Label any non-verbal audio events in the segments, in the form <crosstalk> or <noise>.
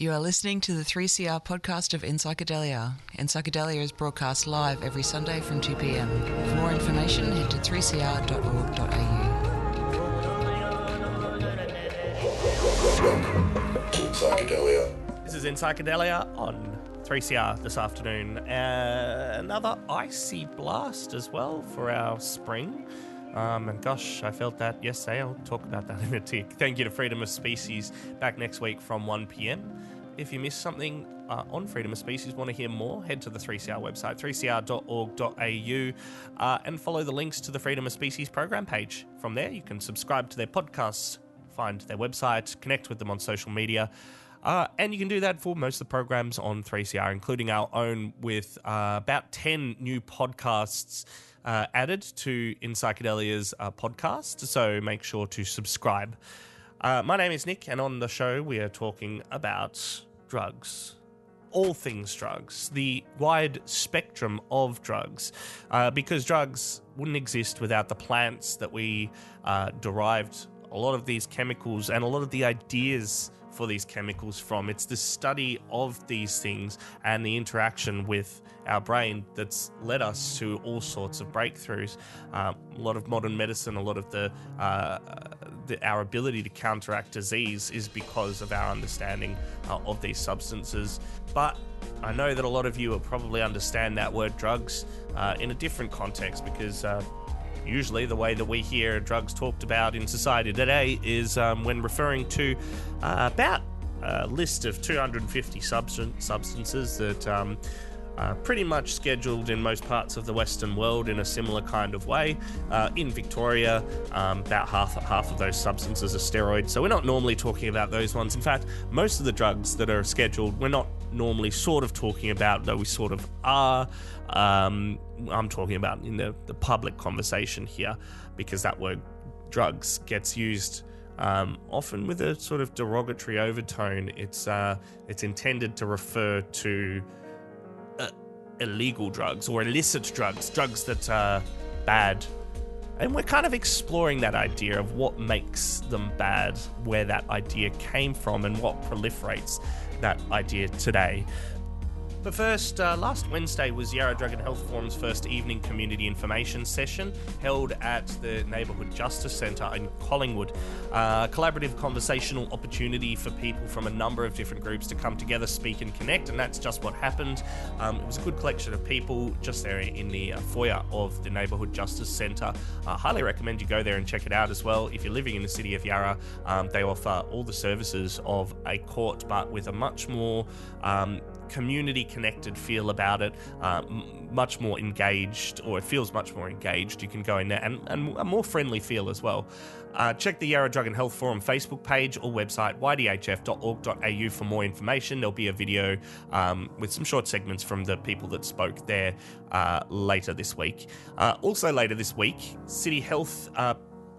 You are listening to the 3CR podcast of In Psychedelia. In Psychedelia is broadcast live every Sunday from 2 pm. For more information, head to 3cr.org.au. Psychedelia. This is in Psychedelia on 3CR this afternoon. Uh, another icy blast as well for our spring. Um, and gosh, I felt that yesterday. I'll talk about that <laughs> in a tick. Thank you to Freedom of Species. Back next week from 1 pm. If you missed something uh, on Freedom of Species, want to hear more, head to the 3CR website, 3cr.org.au, uh, and follow the links to the Freedom of Species program page. From there, you can subscribe to their podcasts, find their website, connect with them on social media. Uh, and you can do that for most of the programs on 3CR, including our own, with uh, about 10 new podcasts uh, added to In Psychedelia's uh, podcast. So make sure to subscribe. Uh, my name is Nick, and on the show, we are talking about drugs. All things drugs, the wide spectrum of drugs, uh, because drugs wouldn't exist without the plants that we uh, derived a lot of these chemicals and a lot of the ideas for these chemicals from. It's the study of these things and the interaction with our brain that's led us to all sorts of breakthroughs. Um, a lot of modern medicine, a lot of the, uh, the, our ability to counteract disease is because of our understanding uh, of these substances. But I know that a lot of you will probably understand that word drugs uh, in a different context because uh, usually the way that we hear drugs talked about in society today is um, when referring to uh, about a list of 250 substan- substances that um, are pretty much scheduled in most parts of the Western world in a similar kind of way. Uh, in Victoria, um, about half half of those substances are steroids, so we're not normally talking about those ones. In fact, most of the drugs that are scheduled, we're not normally sort of talking about, though we sort of are. Um, I'm talking about in the, the public conversation here because that word drugs gets used um, often with a sort of derogatory overtone. It's uh, it's intended to refer to uh, illegal drugs or illicit drugs, drugs that are bad. And we're kind of exploring that idea of what makes them bad, where that idea came from, and what proliferates that idea today. But first, uh, last Wednesday was Yarra Drug and Health Forum's first evening community information session held at the Neighbourhood Justice Centre in Collingwood. Uh, collaborative conversational opportunity for people from a number of different groups to come together, speak, and connect, and that's just what happened. Um, it was a good collection of people just there in the uh, foyer of the Neighbourhood Justice Centre. I highly recommend you go there and check it out as well. If you're living in the city of Yarra, um, they offer all the services of a court, but with a much more um, community connected feel about it, uh, m- much more engaged, or it feels much more engaged. You can go in there and, and a more friendly feel as well. Uh, check the Yarra Drug and Health Forum Facebook page or website, ydhf.org.au, for more information. There'll be a video um, with some short segments from the people that spoke there uh, later this week. Uh, also, later this week, City Health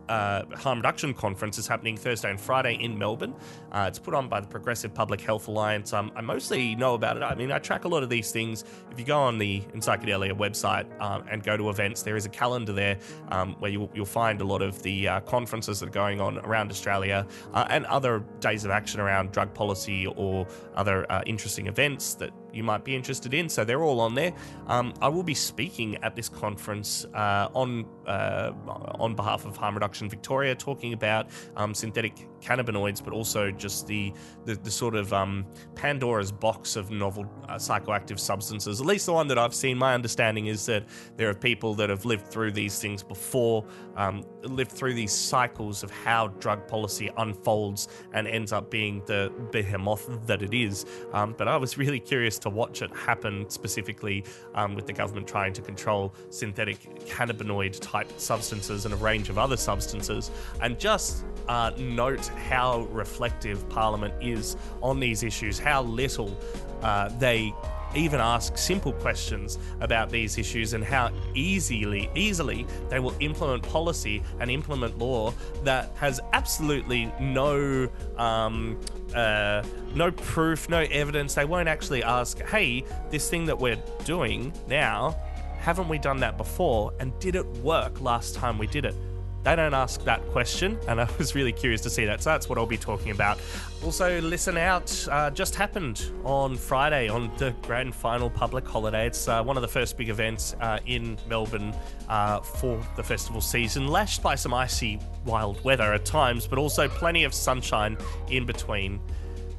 uh, harm reduction conference is happening Thursday and Friday in Melbourne. Uh, it's put on by the Progressive Public Health Alliance. Um, I mostly know about it. I mean, I track a lot of these things. If you go on the Psychedelia website um, and go to events, there is a calendar there um, where you'll, you'll, find a lot of the uh, conferences that are going on around Australia uh, and other days of action around drug policy or other uh, interesting events that you might be interested in. So they're all on there. Um, I will be speaking at this conference uh, on uh, on behalf of Harm Reduction Victoria, talking about um, synthetic cannabinoids, but also just the the, the sort of um, Pandora's box of novel uh, psychoactive substances. At least the one that I've seen. My understanding is that there are people that have lived through these things before, um, lived through these cycles of how drug policy unfolds and ends up being the behemoth that it is. Um, but I was really curious to watch it happen specifically um, with the government trying to control synthetic cannabinoid type substances and a range of other substances, and just uh, note how reflective Parliament is on these issues, how little uh, they even ask simple questions about these issues and how easily easily they will implement policy and implement law that has absolutely no um, uh, no proof, no evidence. They won't actually ask, "Hey, this thing that we're doing now, haven't we done that before? And did it work last time we did it?" They don't ask that question, and I was really curious to see that. So that's what I'll be talking about. Also, Listen Out uh, just happened on Friday on the grand final public holiday. It's uh, one of the first big events uh, in Melbourne uh, for the festival season, lashed by some icy, wild weather at times, but also plenty of sunshine in between.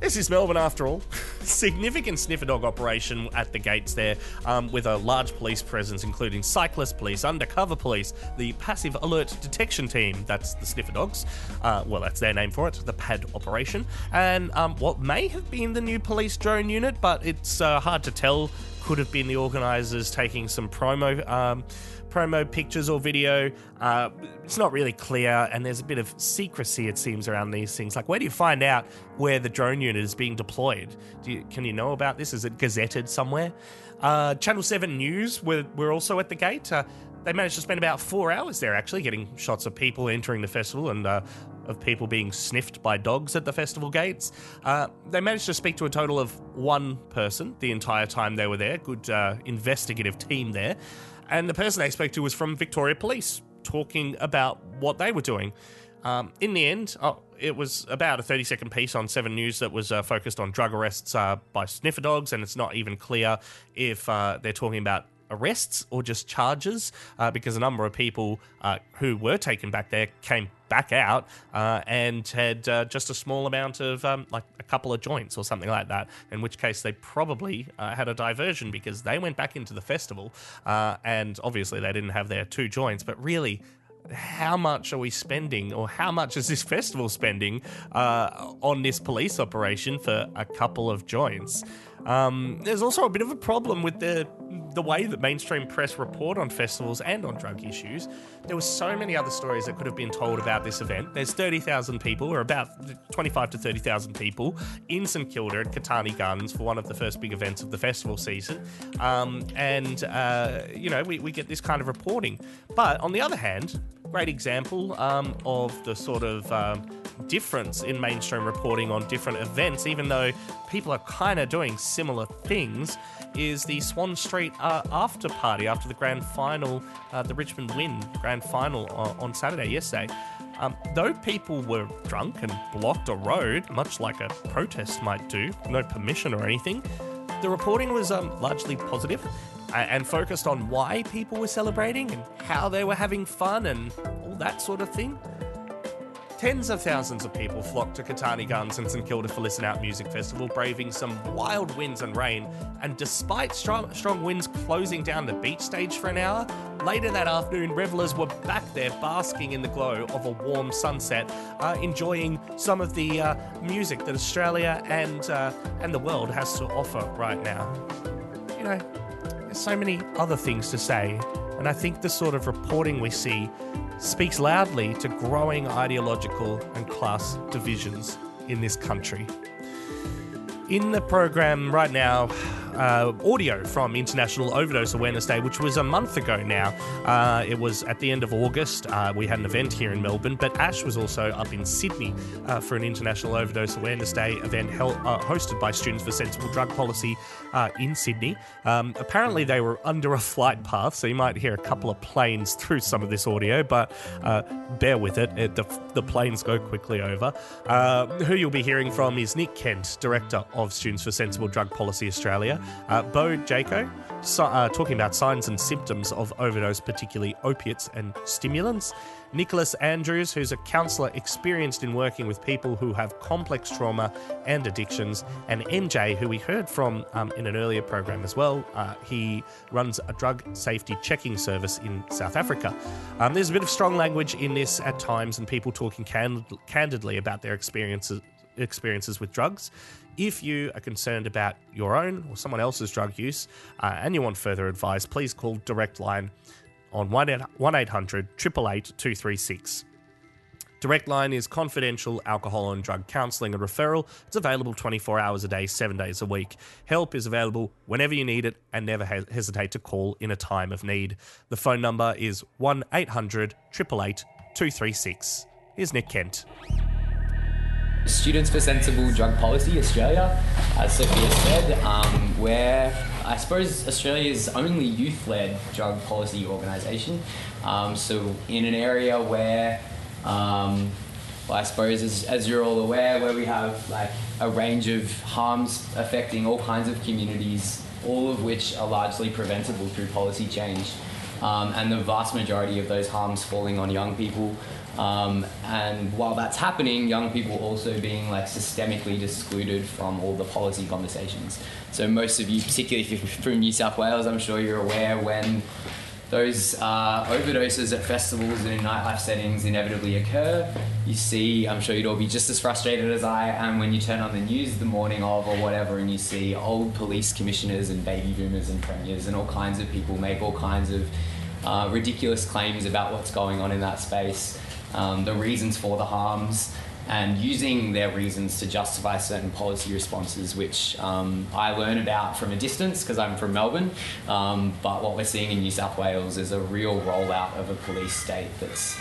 This is Melbourne after all. <laughs> Significant sniffer dog operation at the gates there, um, with a large police presence, including cyclist police, undercover police, the passive alert detection team. That's the sniffer dogs. Uh, well, that's their name for it, the PAD operation. And um, what may have been the new police drone unit, but it's uh, hard to tell. Could have been the organisers taking some promo. Um, promo pictures or video. Uh, it's not really clear, and there's a bit of secrecy, it seems, around these things. Like, where do you find out where the drone unit is being deployed? You, can you know about this? Is it gazetted somewhere? Uh, Channel 7 News were, were also at the gate. Uh, they managed to spend about four hours there, actually, getting shots of people entering the festival and uh, of people being sniffed by dogs at the festival gates. Uh, they managed to speak to a total of one person the entire time they were there. Good uh, investigative team there. And the person they spoke to was from Victoria Police, talking about what they were doing. Um, in the end, oh, it was about a 30 second piece on 7 News that was uh, focused on drug arrests uh, by sniffer dogs, and it's not even clear if uh, they're talking about arrests or just charges uh, because a number of people uh, who were taken back there came back out uh, and had uh, just a small amount of um, like a couple of joints or something like that in which case they probably uh, had a diversion because they went back into the festival uh, and obviously they didn't have their two joints but really how much are we spending, or how much is this <laughs> festival spending on this police operation for a couple of joints? Um, there's also a bit of a problem with the the way that mainstream press report on festivals and on drug issues. There were so many other stories that could have been told about this event. There's 30,000 people, or about 25 to 30,000 people, in St Kilda at Catani Gardens for one of the first big events of the festival season. Um, and, uh, you know, we, we get this kind of reporting. But on the other hand, great example um, of the sort of um, difference in mainstream reporting on different events, even though people are kind of doing similar things, is the Swan Street uh, after party after the grand final, uh, the Richmond Win grand final on, on Saturday, yesterday. Um, though people were drunk and blocked a road, much like a protest might do, no permission or anything, the reporting was um, largely positive and focused on why people were celebrating and how they were having fun and all that sort of thing. Tens of thousands of people flocked to Catani Gardens and St Kilda for Listen Out Music Festival, braving some wild winds and rain. And despite strong, strong winds closing down the beach stage for an hour, later that afternoon, revelers were back there basking in the glow of a warm sunset, uh, enjoying some of the uh, music that Australia and uh, and the world has to offer right now. You know, there's so many other things to say, and I think the sort of reporting we see speaks loudly to growing ideological and class divisions in this country. In the program right now, uh, audio from International Overdose Awareness Day, which was a month ago now. Uh, it was at the end of August. Uh, we had an event here in Melbourne, but Ash was also up in Sydney uh, for an International Overdose Awareness Day event held, uh, hosted by Students for Sensible Drug Policy uh, in Sydney. Um, apparently, they were under a flight path, so you might hear a couple of planes through some of this audio, but bear with it. it the, the, planes go quickly over. who you'll be hearing from is Nick Kent, Director of Students for Sensible Drug Policy Australia. Uh, Bo Jaco, so, uh, talking about signs and symptoms of overdose, particularly opiates and stimulants. Nicholas Andrews, who's a counsellor experienced in working with people who have complex trauma and addictions, and MJ, who we heard from um, in an earlier program as well. Uh, he runs a drug safety checking service in South Africa. Um, there's a bit of strong language in this at times, and people talking candid- candidly about their experiences experiences with drugs. If you are concerned about your own or someone else's drug use uh, and you want further advice, please call Direct Line on 1 800 888 236. Direct Line is confidential alcohol and drug counselling and referral. It's available 24 hours a day, 7 days a week. Help is available whenever you need it and never he- hesitate to call in a time of need. The phone number is 1 800 888 236. Here's Nick Kent. Students for Sensible Drug Policy Australia, as Sophia said, um, where I suppose Australia's only youth led drug policy organisation. Um, so, in an area where, um, well, I suppose, as, as you're all aware, where we have like a range of harms affecting all kinds of communities, all of which are largely preventable through policy change. Um, and the vast majority of those harms falling on young people. Um, and while that's happening, young people also being like systemically excluded from all the policy conversations. So most of you, particularly if you're from New South Wales, I'm sure you're aware when those uh, overdoses at festivals and in nightlife settings inevitably occur. You see, I'm sure you'd all be just as frustrated as I am when you turn on the news the morning of or whatever and you see old police commissioners and baby boomers and premiers and all kinds of people make all kinds of uh, ridiculous claims about what's going on in that space, um, the reasons for the harms, and using their reasons to justify certain policy responses, which um, I learn about from a distance because I'm from Melbourne. Um, but what we're seeing in New South Wales is a real rollout of a police state that's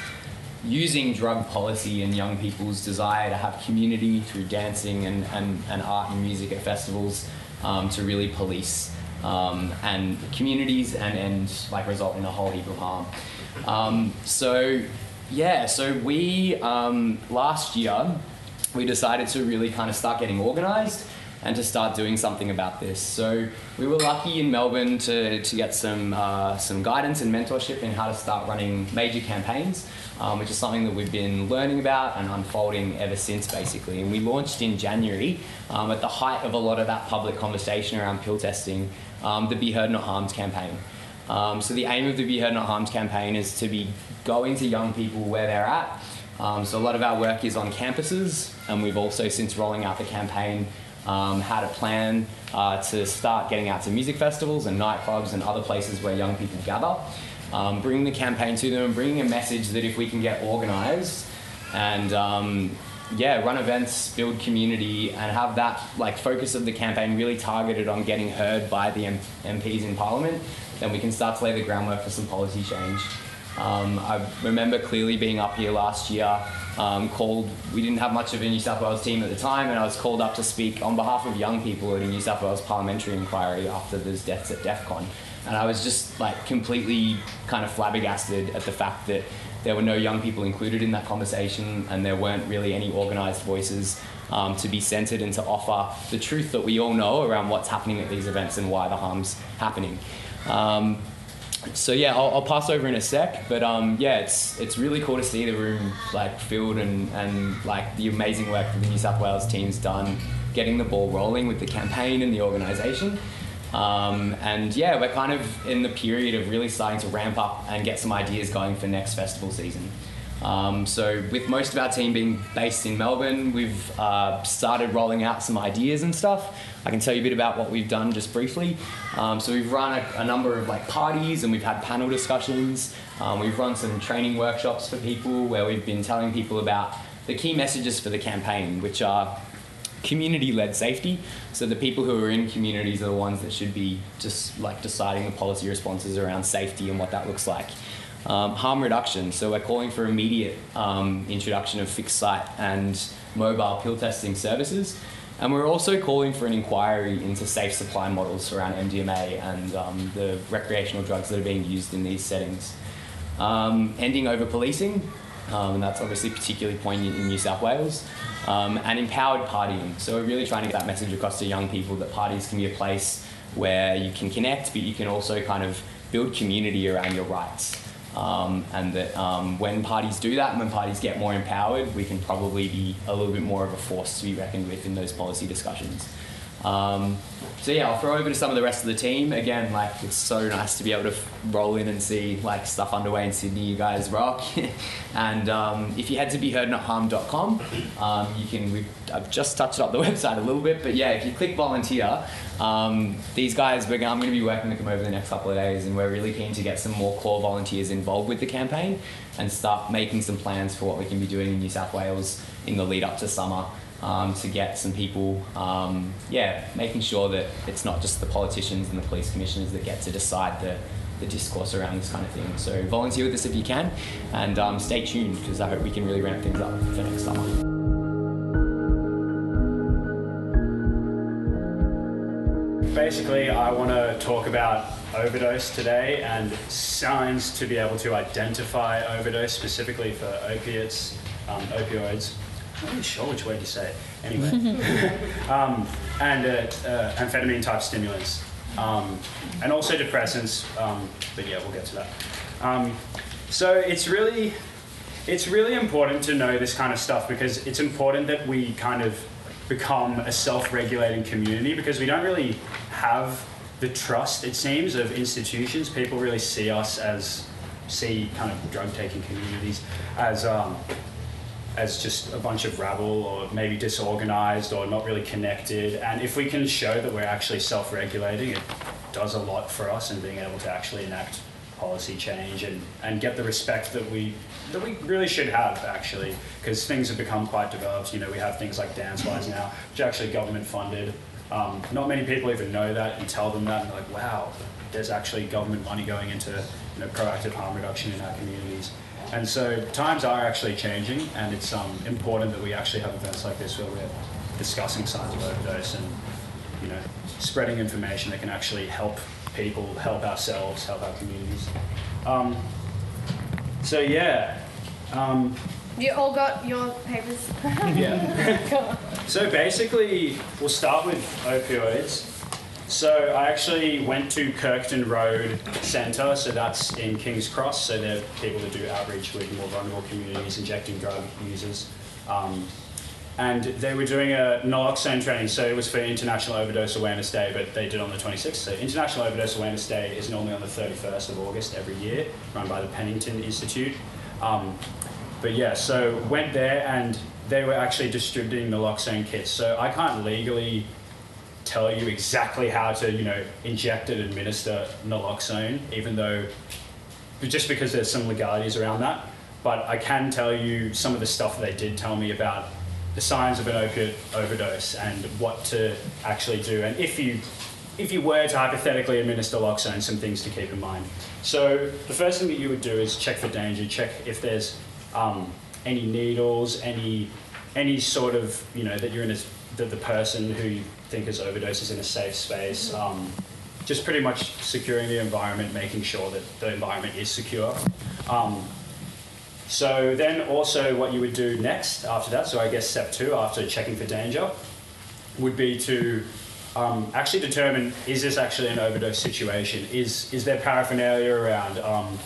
using drug policy and young people's desire to have community through dancing and, and, and art and music at festivals um, to really police um, and communities and, and like result in a whole heap of harm. Um, so yeah, so we um, last year we decided to really kind of start getting organised and to start doing something about this. So we were lucky in Melbourne to, to get some uh, some guidance and mentorship in how to start running major campaigns, um, which is something that we've been learning about and unfolding ever since, basically. And we launched in January um, at the height of a lot of that public conversation around pill testing, um, the Be Heard Not Harmed campaign. Um, so the aim of the Be Heard Not Harmed campaign is to be going to young people where they're at. Um, so a lot of our work is on campuses, and we've also since rolling out the campaign um, had a plan uh, to start getting out to music festivals and nightclubs and other places where young people gather. Um, bringing the campaign to them bringing a message that if we can get organised and um, yeah, run events, build community, and have that like focus of the campaign really targeted on getting heard by the M- MPs in Parliament, then we can start to lay the groundwork for some policy change. Um, I remember clearly being up here last year, um, called, we didn't have much of a New South Wales team at the time, and I was called up to speak on behalf of young people at a New South Wales parliamentary inquiry after those deaths at Defqon. And I was just like completely kind of flabbergasted at the fact that there were no young people included in that conversation, and there weren't really any organised voices um, to be centred and to offer the truth that we all know around what's happening at these events and why the harm's happening. Um, so yeah, I'll, I'll, pass over in a sec, but um, yeah, it's it's really cool to see the room like filled and and like the amazing work that the New South Wales team's done, getting the ball rolling with the campaign and the organisation. Um, and yeah, we're kind of in the period of really starting to ramp up and get some ideas going for next festival season. Um, so, with most of our team being based in Melbourne, we've uh, started rolling out some ideas and stuff. I can tell you a bit about what we've done just briefly. Um, so, we've run a, a, number of like parties and we've had panel discussions. Um, we've run some training workshops for people where we've been telling people about the key messages for the campaign, which are community led safety. So the people who are in communities are the ones that should be just like deciding the policy responses around safety and what that looks like. Um, harm reduction. So we're calling for immediate um, introduction of fixed site and mobile pill testing services. And we're also calling for an inquiry into safe supply models around MDMA and um, the recreational drugs that are being used in these settings. Um, ending over policing, um, and that's obviously particularly poignant in New South Wales. Um, and empowered partying. So we're really trying to get that message across to young people that parties can be a place where you can connect, but you can also kind of build community around your rights. Um, and that um, when parties do that and when parties get more empowered, we can probably be a little bit more of a force to be reckoned with in those policy discussions. Um, so yeah, I'll throw over to some of the rest of the team. Again, like it's so nice to be able to roll in and see like stuff underway in Sydney. You guys rock. <laughs> and um, if you head to beheardnotharmed.com, um, you can. We've, I've just touched up the <laughs> website a little bit, but yeah, if you click volunteer, um, these guys, I'm going to be working with them over the next couple of days, and we're really keen to get some more core volunteers involved with the campaign and start making some plans for what we can be doing in New South Wales in the lead up to summer um, to get some people, um, yeah, making sure that it's not just the politicians and the police commissioners that get to decide the, the discourse around this kind of thing. So volunteer with us if you can, and um, stay tuned because I hope we can really ramp things up for next summer. Basically, I want to talk about overdose today and signs to be able to identify overdose specifically for opiates, um, opioids. I'm not sure which way to say it. Anyway, <laughs> um, and uh, uh, amphetamine type stimulants, um, and also depressants. Um, but yeah, we'll get to that. Um, so it's really it's really important to know this kind of stuff because it's important that we kind of become a self-regulating community because we don't really have the trust it seems of institutions people really see us as see kind of drug taking communities as um, as just a bunch of rabble or maybe disorganized or not really connected. And if we can show that we're actually self-regulating it does a lot for us in being able to actually enact policy change and, and get the respect that we that we really should have actually. Because things have become quite developed. You know we have things like DanceWize now which are actually government funded. Um, not many people even know that and tell them that and they're like wow there's actually government money going into you know, proactive harm reduction in our communities and so times are actually changing and it's um, important that we actually have events like this where we're discussing signs of overdose and you know spreading information that can actually help people, help ourselves, help our communities. Um, so yeah, um, You all got your papers. yeah. <laughs> so basically, we'll start with opioids. So I actually went to Kirkton Road Centre, so that's in King's Cross. So they're people that do outreach with more vulnerable communities, injecting drug users. Um, and they were doing a naloxone training, so it was for International Overdose Awareness Day, but they did on the 26th. So International Overdose Awareness Day is normally on the 31st of August every year, run by the Penington Institute. Um, but yeah, so went there and they were actually distributing naloxone kits. So I can't legally tell you exactly how to, you know, inject and administer naloxone, even though just because there's some legalities around that. But I can tell you some of the stuff they did tell me about the signs of an opiate overdose and what to actually do. And if you if you were to hypothetically administer naloxone, some things to keep in mind. So the first thing that you would do is check for danger. Check if there's um, any needles, any any sort of you know that you're in a the, the person who think has overdosed is in a safe space. Um, just pretty much securing the environment, making sure that the environment is secure. Um, so then also what you would do next after that, so I guess step two after checking for danger, would be to um, actually determine is this actually an overdose situation? Is, is there paraphernalia around? Um,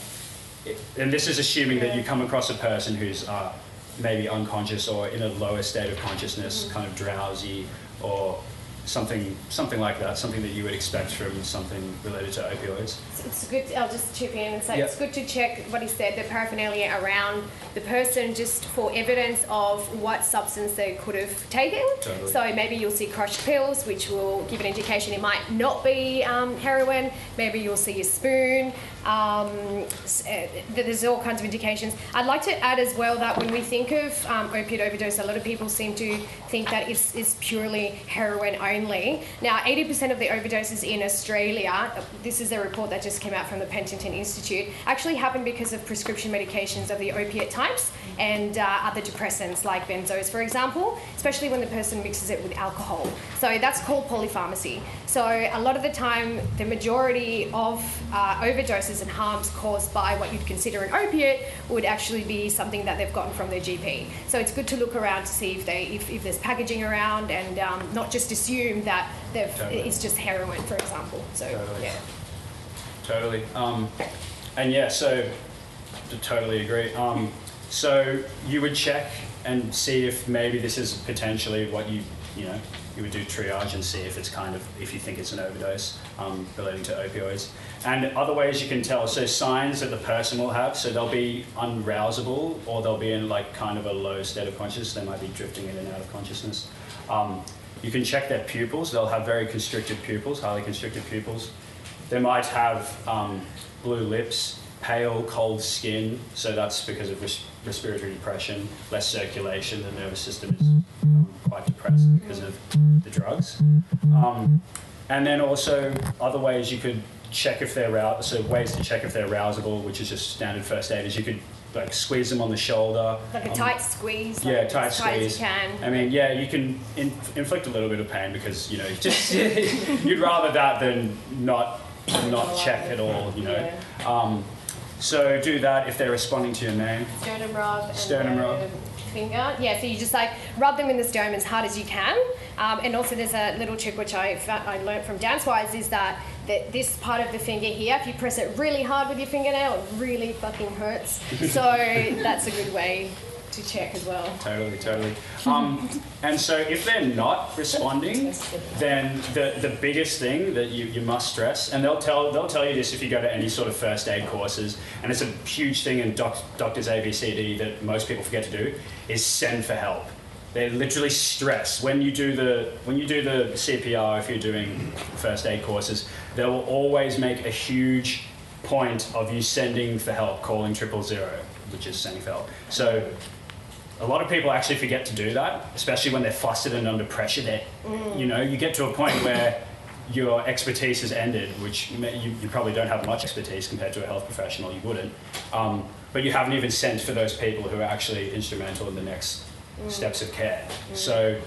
it- and this is assuming that you come across a person who's uh, maybe unconscious or in a lower state of consciousness, kind of drowsy or something, something like that, something that you would expect from something related to opioids. It's- It's good. I'll just chip in and say Yeah. it's good to check what he said, the paraphernalia around the person, just for evidence of what substance they could have taken. Totally. So maybe you'll see crushed pills, which will give an indication it might not be um, heroin. Maybe you'll see a spoon. Um, uh, th- there's all kinds of indications. I'd like to add as well that when we think of um, opiate overdose, a lot of people seem to think that it's, it's purely heroin only. Now, 80% of the overdoses in Australia, this is a report that just came out from the Penington Institute, actually happen because of prescription medications of the opiate types and uh, other depressants like benzos, for example, especially when the person mixes it with alcohol. So that's called polypharmacy. So a lot of the time, the majority of uh, overdoses and harms caused by what you'd consider an opiate would actually be something that they've gotten from their GP. So it's good to look around to see if they if, if there's packaging around and um, not just assume that they've, Totally. it's just heroin, for example. So Totally. yeah. Totally. Um, and yeah, so to totally agree. Um, so you would check and see if maybe this is potentially what you you know you would do triage and see if it's kind of if you think it's an overdose um, relating to opioids. And other ways you can tell. So signs that the person will have. So they'll be unrousable or they'll be in like kind of a low state of consciousness. They might be drifting in and out of consciousness. Um, you can check their pupils. They'll have very constricted pupils, highly constricted pupils. They might have um, blue lips, pale, cold skin, so that's because of res- respiratory depression, less circulation, the nervous system is um, quite depressed because of the drugs. Um, and then also other ways you could check if they're rou- so ways to check if they're rousable, which is just standard first aid, is you could like squeeze them on the shoulder. Like a Um, tight squeeze. yeah, like tight as tight squeeze. as you can. I mean, yeah, you can in, inflict a little bit of pain because you know, <laughs> just you'd rather that than not not check at all. You know. Um, so do that if they're responding to your name. Sternum rub. Sternum rub. Finger. Yeah, so you just like rub them in the sternum as hard as you can. Um, and also, there's a little trick which I I learned from DanceWize is that, that this part of the finger here, if you press it really hard with your fingernail, it really fucking hurts. <laughs> So that's a good way to check as well. Totally, totally. Um, and so if they're not responding, then the, the biggest thing that you, you must stress, and they'll tell they'll tell you this if you go to any sort of first aid courses, and it's a huge thing in doc, doctors ABCD that most people forget to do, is send for help. They literally stress when you do the when you do the CPR if you're doing first aid courses, they will always make a huge point of you sending for help, calling triple zero, which is sending for help. So a lot of people actually forget to do that, especially when they're flustered and under pressure. That you know, you get to a point where your expertise has ended, which you, you probably don't have much expertise compared to a health professional. You wouldn't, um, but you haven't even sent for those people who are actually instrumental in the next steps of care. So.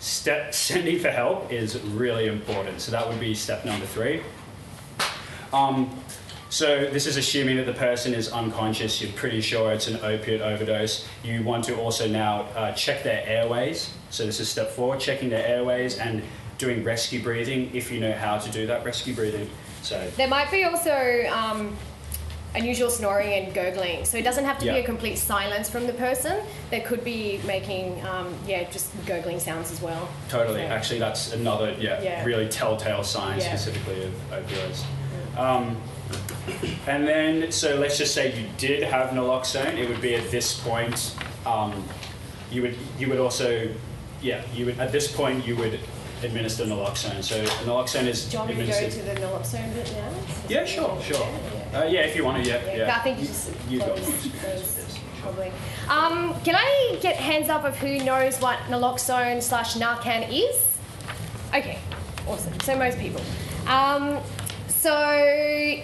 Step, <laughs> sending for help is really important. So that would be step number three. Um, so this is assuming that the person is unconscious. You're pretty sure it's an opiate overdose. You want to also now uh, check their airways. So this is step four: checking their airways and doing rescue breathing if you know how to do that rescue breathing. So There might be also um, unusual snoring and gurgling. So it doesn't have to be a complete silence from the person. They could be making, um, yeah, just gurgling sounds as well. totally, So- actually, that's another yeah, Yeah. really telltale sign Yeah. specifically of opioids. Um, and then, so let's just say you did have naloxone. It would be at this point, um, you would you would also, yeah, you would at this point you would administer naloxone. So naloxone is Do you want me to go to the naloxone bit now? Yeah, sure, sure. Yeah. Uh, yeah, if you want to, yeah, Yeah, yeah. I think you just you got close more experience those, with this. Probably. Um, can I get hands up of who knows what naloxone slash Narcan is? Okay, awesome. So most people. Um, so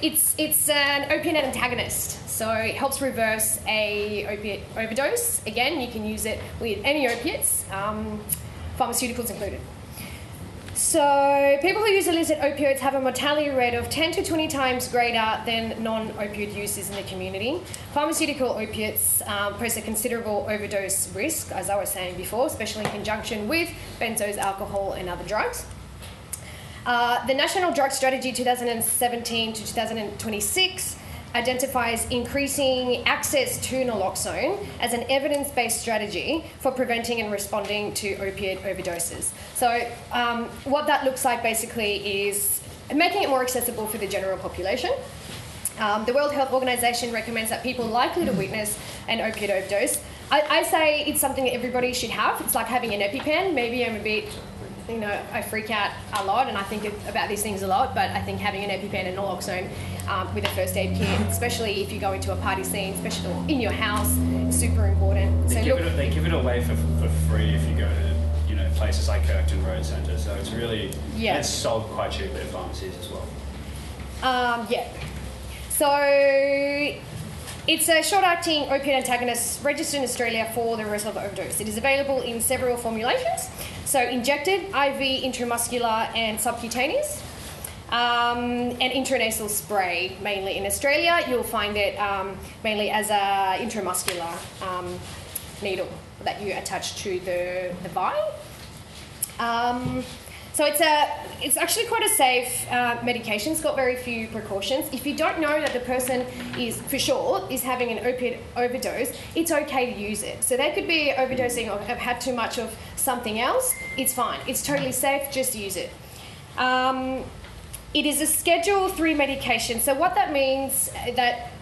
it's it's an opiate antagonist. So it helps reverse a opiate overdose. Again, you can use it with any opiates, um, pharmaceuticals included. So, people who use illicit opioids have a mortality rate of 10 to 20 times greater than non opioid users in the community. Pharmaceutical opiates um, pose a considerable overdose risk, as I was saying before, especially in conjunction with benzos, alcohol, and other drugs. Uh, the National Drug Strategy 2017 to 2026 identifies increasing access to naloxone as an evidence based strategy for preventing and responding to opiate overdoses. So, um, what that looks like basically is making it more accessible for the general population. Um, the World Health Organization recommends that people likely to witness an opiate overdose. I, I say it's something that everybody should have. It's like having an EpiPen. Maybe I'm a bit, you know, I freak out a lot and I think about these things a lot, but I think having an EpiPen and naloxone um, with a first aid kit, especially if you go into a party scene, especially in your house, is super important. They, So give look, it, they give it away for, for free if you go to you know places like Kirkton Road Centre. So it's really Yeah. it's sold quite cheaply at pharmacies as well. Um, yeah. So it's a short-acting opiate antagonist registered in Australia for the reversal of overdose. It is available in several formulations, so injected, IV, intramuscular, and subcutaneous. Um, and intranasal spray mainly in Australia. You'll find it um, mainly as a intramuscular um, needle that you attach to the, the vial. Um, so it's a, it's actually quite a safe uh, medication. It's got very few precautions. If you don't know that the person is for sure is having an opiate overdose, it's okay to use it. So they could be overdosing or have had too much of something else. It's fine. It's totally safe. Just use it. Um, it is a Schedule Three medication. So what that means uh, that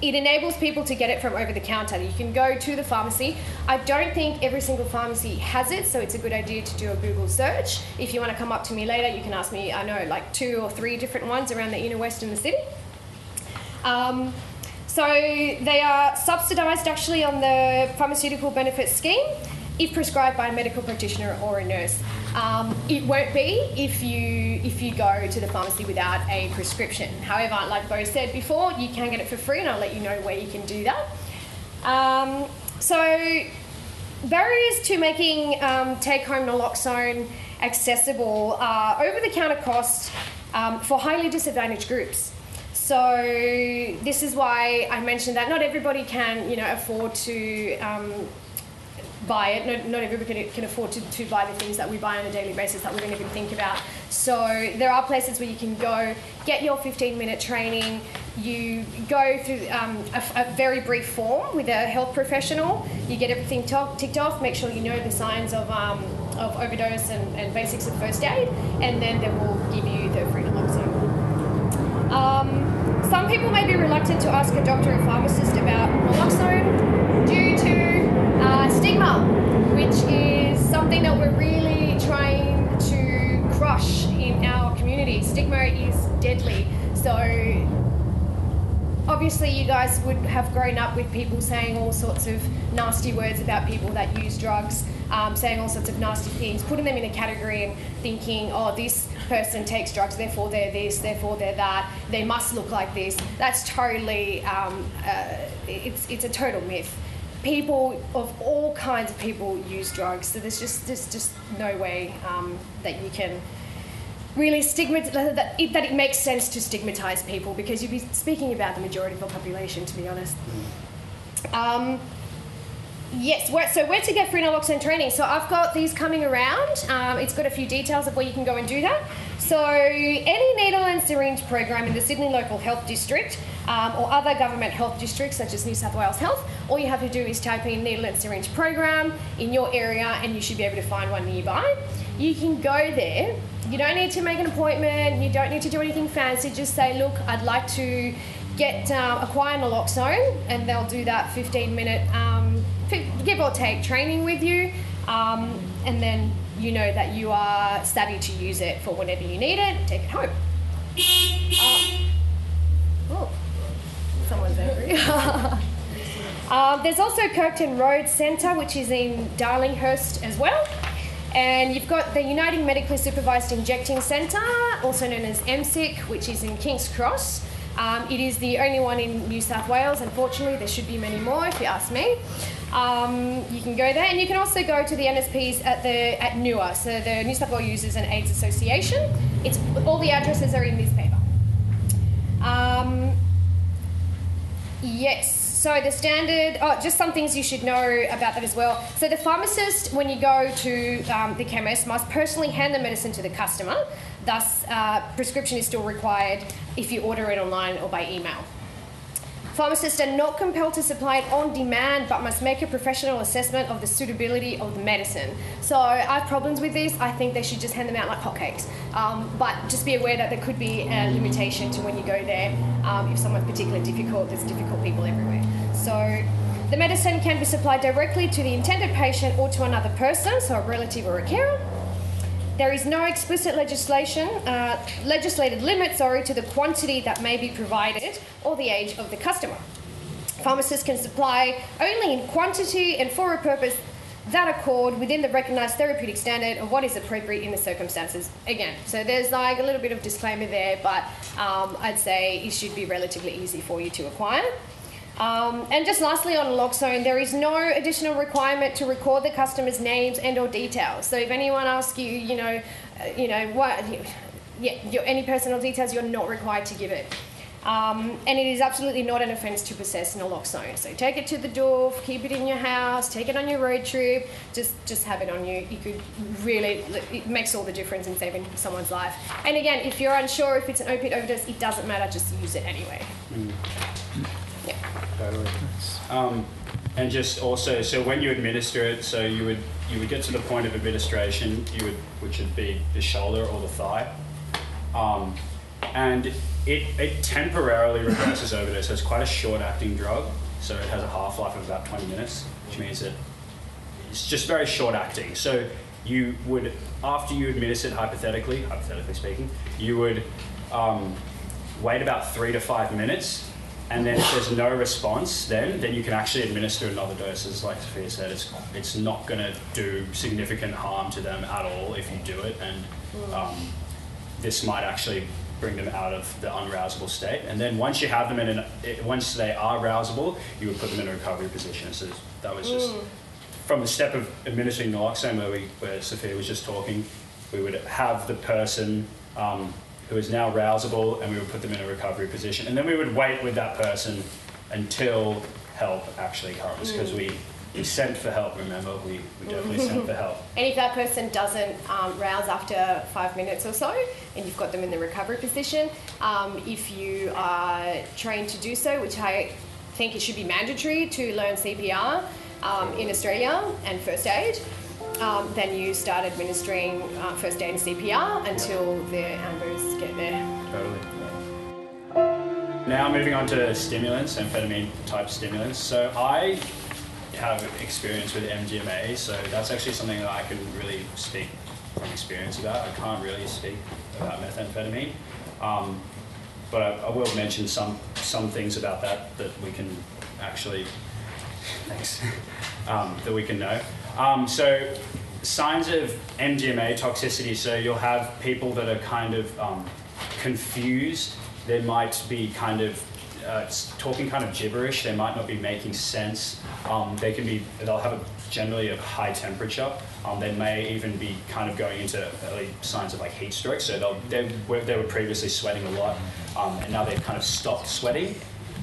it enables people to get it from over the counter. You can go to the pharmacy. I don't think every single pharmacy has it, so it's a good idea to do a Google search. If you want to come up to me later, you can ask me, I know, like two or three different ones around the inner west and the city. Um, so they are subsidised actually on the pharmaceutical benefit scheme if prescribed by a medical practitioner or a nurse. Um, it won't be if you if you go to the pharmacy without a prescription. However, like Bo said before, you can get it for free, and I'll let you know where you can do that. Um, so, barriers to making um, take-home naloxone accessible are over-the-counter costs um, for highly disadvantaged groups. So this is why I mentioned that not everybody can, you know, afford to um, buy it. Not, not everybody can, afford to, to buy the things that we buy on a daily basis that we don't even think about. So there are places where you can go, get your 15 minute training. You go through um, a, a very brief form with a health professional. You get everything to- ticked off. Make sure you know the signs of, um, of overdose and, and basics of first aid, and then they will give you the free naloxone. Um, some people may be reluctant to ask a doctor or pharmacist about naloxone due to uh, stigma, which is something that we're really trying to crush in our community. Stigma is deadly. So, obviously, you guys would have grown up with people saying all sorts of nasty words about people that use drugs, um, saying all sorts of nasty things, putting them in a category and thinking, oh, this person takes drugs, therefore they're this, therefore they're that, they must look like this. That's totally, um, uh, it's, it's a total myth. People of all kinds of people use drugs, so there's just there's just no way um, that you can really stigmatize that it, that it makes sense to stigmatize people because you'd be speaking about the majority of the population, to be honest. Um, Yes, so where to get free naloxone training? So I've got these coming around. Um, it's got a few details of where you can go and do that. So any needle and syringe program in the Sydney Local Health District um, or other government health districts such as New South Wales Health, all you have to do is type in needle and syringe program in your area and you should be able to find one nearby. You can go there. You don't need to make an appointment. You don't need to do anything fancy. Just say, look, I'd like to get um, acquire naloxone, and they'll do that 15 minute um, give or take training with you, um, and then you know that you are savvy to use it for whenever you need it. Take it home. Uh, oh, someone's angry. <laughs> Um, there's also Kirkton Road Centre, which is in Darlinghurst as well. And you've got the Uniting Medically Supervised Injecting Centre, also known as MSIC, which is in King's Cross. Um, it is the only one in New South Wales. Unfortunately, there should be many more, if you ask me. Um, you can go there, and you can also go to the NSPs at the at NUAA, so the New South Wales Users and AIDS Association. It's all the addresses are in this paper. Um, yes. So the standard, oh, just some things you should know about that as well. So the pharmacist, when you go to um, the chemist, must personally hand the medicine to the customer. Thus, uh, prescription is still required if you order it online or by email. Pharmacists are not compelled to supply it on demand, but must make a professional assessment of the suitability of the medicine. So I have problems with this. I think they should just hand them out like hotcakes. Um, but just be aware that there could be a limitation to when you go there. Um, if someone's particularly difficult, there's difficult people everywhere. So the medicine can be supplied directly to the intended patient or to another person, so a relative or a carer. There is no explicit legislation, uh, legislated limit, sorry, to the quantity that may be provided or the age of the customer. Pharmacists can supply only in quantity and for a purpose that accord within the recognised therapeutic standard of what is appropriate in the circumstances. Again, so there's like a little bit of disclaimer there, but um, I'd say it should be relatively easy for you to acquire. Um, and just lastly on naloxone, there is no additional requirement to record the customer's names and or details. So if anyone asks you, you know, uh, you know what, yeah, your, any personal details, you're not required to give it. Um, and it is absolutely not an offence to possess naloxone. So take it to the door, keep it in your house, take it on your road trip, just just have it on you. You could really, it makes all the difference in saving someone's life. And again, if you're unsure if it's an opiate overdose, it doesn't matter, just use it anyway. Yeah. Totally. Um, and just also, so when you administer it, so you would you would get to the point of administration, you would which would be the shoulder or the thigh, um, and it it temporarily reverses overdose. So it's quite a short-acting drug. So it has a half-life of about 20 minutes, which means that it's just very short-acting. So you would, after you administer it, hypothetically, hypothetically speaking, you would um, wait about three to five minutes and then if there's no response, then then you can actually administer another dose. As like Sophia said, it's it's not going to do significant harm to them at all if you do it, and um, this might actually bring them out of the unrousable state. And then once you have them in an, it, once they are rousable, you would put them in a recovery position. So that was just from the step of administering naloxone, where we, where Sophia was just talking, we would have the person um, who is now rousable, and we would put them in a recovery position, and then we would wait with that person until help actually comes, because we, we sent for help. Remember, we, we definitely sent for help. And if that person doesn't um, rouse after five minutes or so, and you've got them in the recovery position, um, if you are trained to do so, which I think it should be mandatory to learn CPR um, in Australia and first aid, um, then you start administering uh, first aid and CPR until the ambos get there. Totally. Now moving on to stimulants, amphetamine type stimulants. So I have experience with MDMA, so that's actually something that I can really speak from experience about. I can't really speak about methamphetamine, um, but I, I will mention some some things about that that we can actually <laughs> thanks <laughs> um, that we can know. Um, so signs of MDMA toxicity. So you'll have people that are kind of um, confused. They might be kind of uh, talking kind of gibberish. They might not be making sense. Um, they can be. They'll have a, generally a high temperature. Um, they may even be kind of going into early signs of like heat stroke. So they were they were previously sweating a lot, um, and now they've kind of stopped sweating,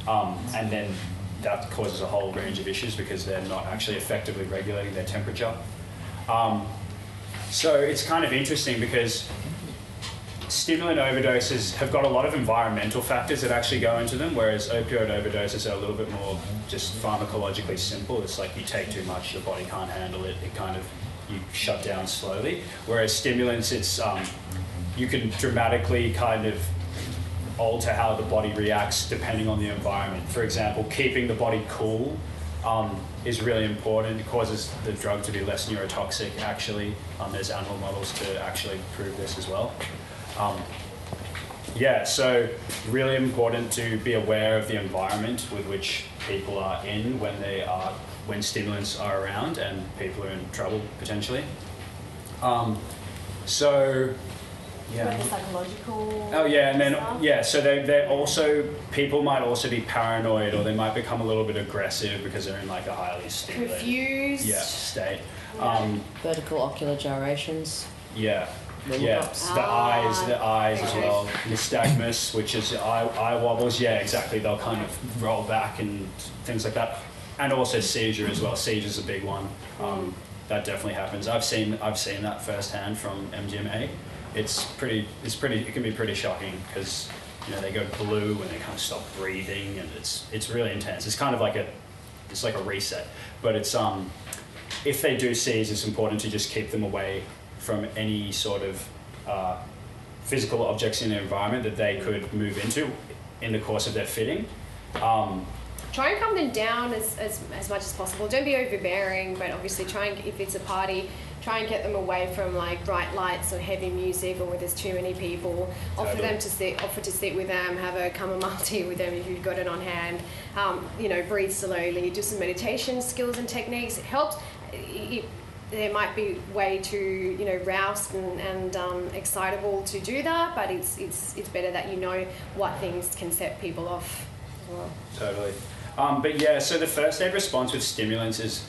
um, and then that causes a whole range of issues because they're not actually effectively regulating their temperature. Um, so it's kind of interesting because stimulant overdoses have got a lot of environmental factors that actually go into them, whereas opioid overdoses are a little bit more just pharmacologically simple. It's like you take too much, your body can't handle it, it kind of you shut down slowly. Whereas stimulants, it's um, you can dramatically kind of alter how the body reacts depending on the environment. For example, keeping the body cool um, is really important. It causes the drug to be less neurotoxic, actually. Um, there's animal models to actually prove this as well. Um, yeah, so really important to be aware of the environment with which people are in when they are when stimulants are around and people are in trouble potentially. Um, so yeah. Like the psychological. Oh yeah, and then stuff. yeah, so they they also people might also be paranoid or they might become a little bit aggressive because they're in like a highly stimulated Confused. yeah state. Um, Vertical ocular gyrations. yeah. The Yeah, looks. the eyes, the eyes as okay. well. Nystagmus, which is eye, eye wobbles. Yeah, exactly. They'll kind of roll back and things like that, and also seizure as well. Seizure's a big one. Um, that definitely happens. I've seen I've seen that firsthand from MDMA. It's pretty. It's pretty. It can be pretty shocking because you know they go blue and they kind of stop breathing, and it's it's really intense. It's kind of like a it's like a reset, but it's um if they do seize, it's important to just keep them away from any sort of uh, physical objects in their environment that they could move into in the course of their fitting. Um, Try and calm them down as, as, as much as possible. Don't be overbearing, but obviously try and, if it's a party, try and get them away from like bright lights or heavy music or where there's too many people. Offer them to sit, offer to sit with them, have a chamomile <laughs> tea with them if you've got it on hand. Um, you know, breathe slowly, do some meditation skills and techniques. It helps. It, there might be way too you know roused and, and um, excitable to do that, but it's it's it's better that you know what things can set people off well. Totally. Um, but yeah, so the first aid response with stimulants is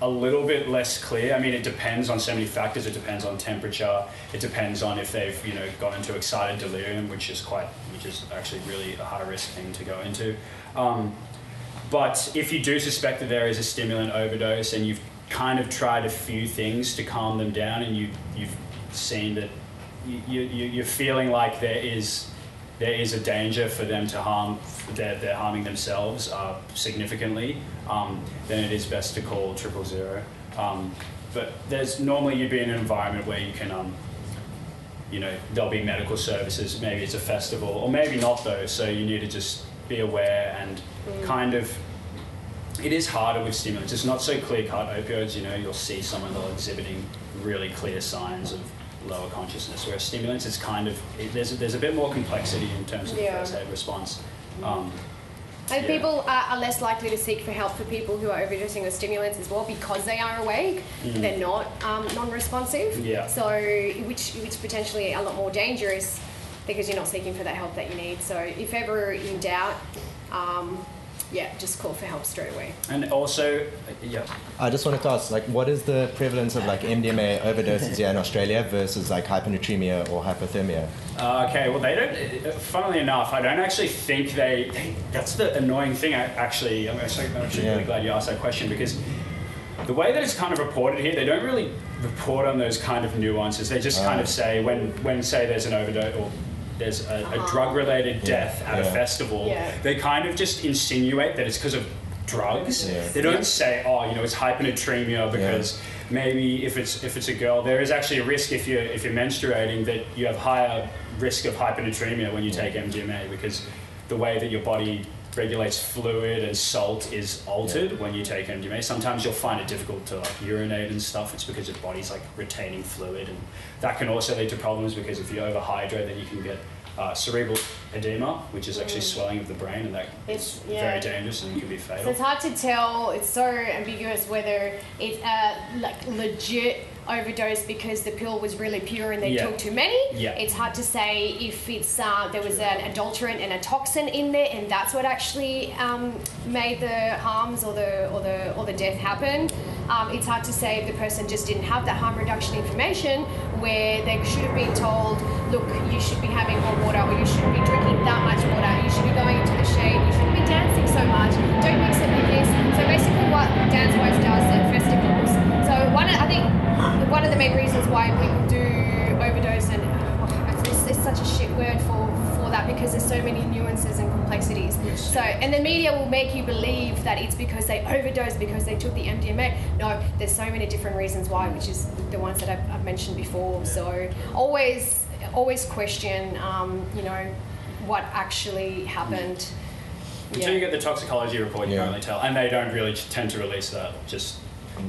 a little bit less clear. I mean, it depends on so many factors. It depends on temperature. It depends on if they've you know gone into excited delirium, which is quite, which is actually really a high risk thing to go into. Um, but if you do suspect that there is a stimulant overdose and you've kind of tried a few things to calm them down and you, you've seen that you, you, you're feeling like there is there is a danger for them to harm, they're, they're harming themselves uh, significantly, um, then it is best to call triple zero. Um, but there's normally you'd be in an environment where you can, um, you know, there'll be medical services, maybe it's a festival, or maybe not though, so you need to just be aware and kind of. It is harder with stimulants. It's not so clear cut opioids, you know, you'll see someone that exhibiting really clear signs of lower consciousness, whereas stimulants is kind of, it, there's, a, there's a bit more complexity in terms of Yeah. first aid response. Um, And Yeah. people are, less likely to seek for help for people who are overdosing with stimulants as well because they are awake. They're not um, non-responsive. Mm. Yeah. So, which which potentially a lot more dangerous because you're not seeking for that help that you need. So if ever in doubt, um, yeah, just call for help straight away. And also, yeah, I just wanted to ask, like, what is the prevalence of like MDMA overdoses here in Australia versus like hyponatremia or hypothermia? Uh, okay, well, they don't. uh, Funnily enough, I don't actually think they. they that's the annoying thing. I, actually, I'm actually, I'm actually Yeah. really glad you asked that question because the way that it's kind of reported here, they don't really report on those kind of nuances. They just kind Ah. of say when when say there's an overdose or there's a, a uh-huh. drug-related death at a festival, Yeah. they kind of just insinuate that it's because of drugs. Yeah. They don't say, oh, you know, it's hyponatremia because maybe if it's if it's a girl, there is actually a risk if you're if you're menstruating that you have higher risk of hyponatremia when you take MDMA because the way that your body regulates fluid and salt is altered when you take MDMA. Sometimes you'll find it difficult to like urinate and stuff. It's because your body's like retaining fluid, and that can also lead to problems because if you overhydrate, then you can get uh, cerebral edema, which is actually swelling of the brain, and that Mm. It's- is yeah. very dangerous and can be fatal. So it's hard to tell. It's so ambiguous whether it's a like legit overdose because the pill was really pure and they Yeah. took too many. Yeah. It's hard to say if it's uh, there was an adulterant and a toxin in there, and that's what actually um, made the harms or the or the or the death happen. Um, it's hard to say if the person just didn't have that harm reduction information, where they should have been told, look, you should be having more water, or you shouldn't be drinking that much water. You should be going into the shade. You shouldn't be dancing so much. Don't mix it with this. So basically, what DanceWize does at. So one, of, I think, one of the main reasons why people do overdose and oh, it's, it's such a shit word for for that because there's so many nuances and complexities. So and the media will make you believe that it's because they overdosed because they took the MDMA. No, there's so many different reasons why, which is the ones that I've, I've mentioned before. So always always question, um, you know, what actually happened. Until you get the toxicology report, you Yeah. can only tell, and they don't really tend to release that. Just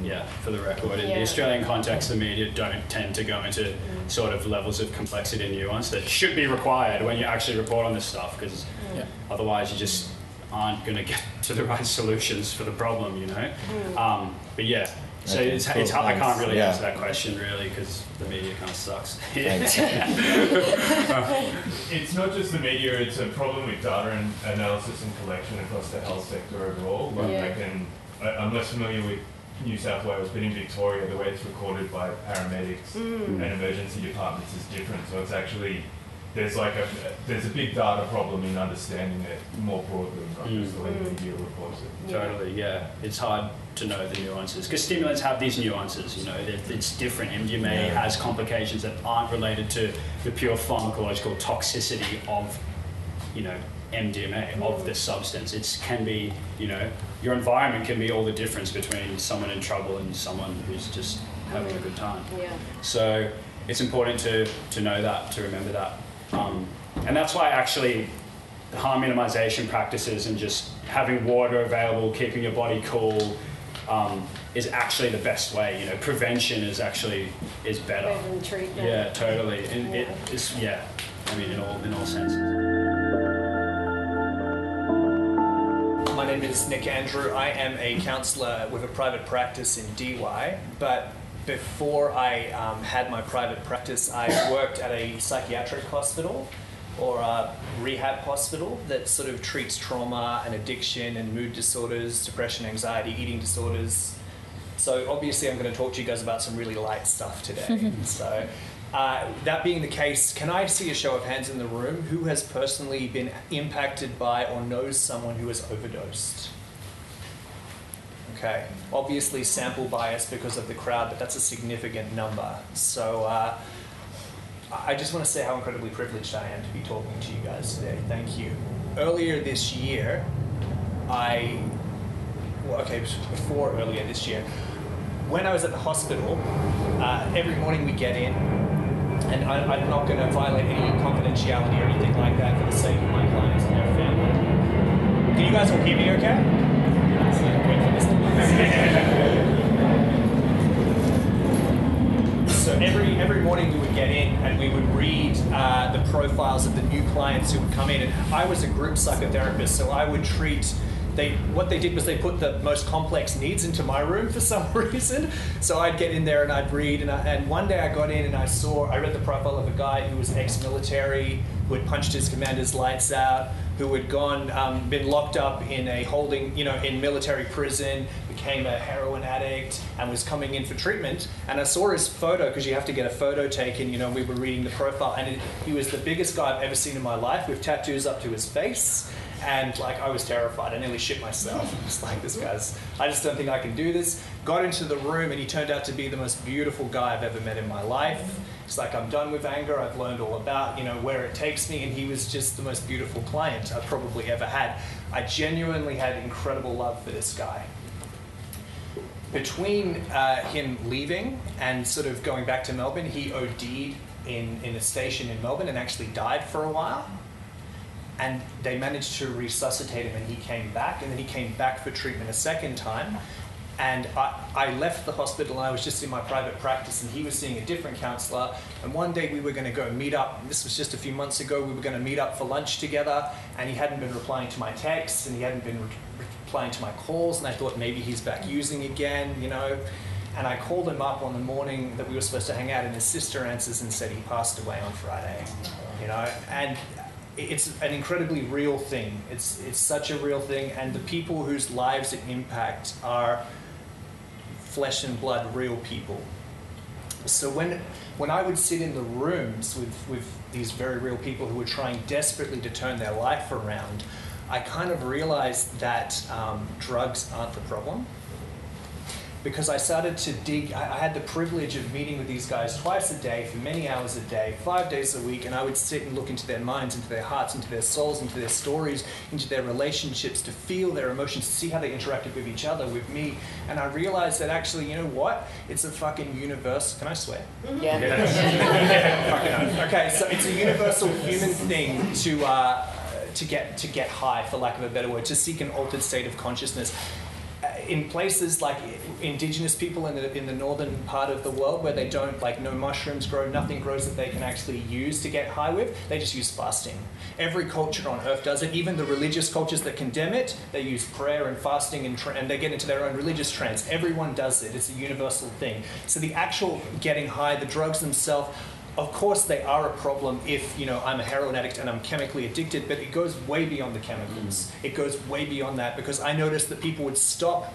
yeah, for the record, in the Australian context, the media don't tend to go into mm. sort of levels of complexity and nuance that should be required when you actually report on this stuff, because mm. otherwise you just aren't going to get <laughs> to the right solutions for the problem, you know. Mm. Um, but yeah. So Okay, it's, cool, it's hard, I can't thanks. really Yeah. answer that question really because the media kind of sucks. <laughs> <laughs> It's not just the media, it's a problem with data and analysis and collection across the health sector overall. Like Yeah. I can, I, I'm less familiar with New South Wales, but in Victoria, the way it's recorded by paramedics mm. and emergency departments is different. So it's actually, there's like a, there's a big data problem in understanding it more broadly, not mm. just the way the mm. media reports it. Totally, yeah. It's hard to know the nuances because stimulants have these nuances. You know, it's different. MDMA Yeah. has complications that aren't related to the pure pharmacological toxicity of, you know, MDMA of the substance. It can be, you know, your environment can be all the difference between someone in trouble and someone who's just having a good time. Yeah. So it's important to, to know that, to remember that. Um, and that's why actually the harm minimization practices and just having water available, keeping your body cool, um, is actually the best way. You know, prevention is actually is better. Better than treatment. Yeah, totally. And it, it's yeah. I mean, in all in all senses. Name is Nick Andrew. I am a counsellor with a private practice in Dee Why, but before I um, had my private practice, I worked at a psychiatric hospital or a rehab hospital that sort of treats trauma and addiction and mood disorders, depression, anxiety, eating disorders. So obviously, I'm going to talk to you guys about some really light stuff today. <laughs> so, uh, that being the case, can I see a show of hands in the room who has personally been impacted by or knows someone who has overdosed? Okay, obviously sample bias because of the crowd, but that's a significant number. So. Uh, I just want to say how incredibly privileged I am to be talking to you guys today. Thank you. Earlier this year, I well, okay, before earlier this year, when I was at the hospital, uh, every morning we get in, and I, I'm not going to violate any confidentiality or anything like that for the sake of my clients and their family. Can you guys all hear me okay? So every every morning we would get in and we would read uh, the profiles of the new clients who would come in. And I was a group psychotherapist, so I would treat they what they did was they put the most complex needs into my room for some <laughs> reason. So I'd get in there and I'd read, and, I, and one day I got in and I saw I read the profile of a guy who was ex-military, who had punched his commander's lights out, who had gone um, been locked up in a holding you know in military prison, became a heroin addict, and was coming in for treatment. And I saw his photo because you have to get a photo taken. You know, we were reading the profile, and it, he was the biggest guy I've ever seen in my life, with tattoos up to his face and like I was terrified. I nearly shit myself. <laughs> I was like, this guy's. I just don't think I can do this. Got into the room, and he turned out to be the most beautiful guy I've ever met in my life. It's like I'm done with anger. I've learned all about you know where it takes me, and he was just the most beautiful client I've probably ever had. I genuinely had incredible love for this guy. Between uh, him leaving and sort of going back to Melbourne, he OD'd in, in a station in Melbourne and actually died for a while and they managed to resuscitate him and he came back. And then he came back for treatment a second time. And I, I left the hospital and I was just in my private practice and he was seeing a different counselor. And one day we were going to go meet up this was just a few months ago we were going to meet up for lunch together. And he hadn't been replying to my texts and he hadn't been re- replying to my calls. And I thought maybe he's back using again you know. And I called him up on the morning that we were supposed to hang out and his sister answers and said he passed away on Friday you know. And it's an incredibly real thing. It's, it's such a real thing, and the people whose lives it impacts are flesh and blood, real people. So when, when I would sit in the rooms with, with these very real people who were trying desperately to turn their life around, I kind of realized that um, drugs aren't the problem because I started to dig. I, had the privilege of meeting with these guys twice a day for many hours a day, five days a week, and I would sit and look into their minds, into their hearts, into their souls, into their stories, into their relationships, to feel their emotions, to see how they interacted with each other, with me. And I realized that actually, you know what? It's a fucking universe. Can I swear? Yeah. yeah. <laughs> <laughs> okay, so it's a universal human thing to. Uh, to get to get high, for lack of a better word, to seek an altered state of consciousness in places like indigenous people in the in the northern part of the world where they don't like no mushrooms grow, nothing grows that they can actually use to get high with. They just use fasting. Every culture on earth does it. Even the religious cultures that condemn it, they use prayer and fasting and, tra- and they get into their own religious trance. Everyone does it. It's a universal thing. So the actual getting high, the drugs themselves of course they are a problem if you know I'm a heroin addict and I'm chemically addicted, but it goes way beyond the chemicals. Mm. It goes way beyond that because I noticed that people would stop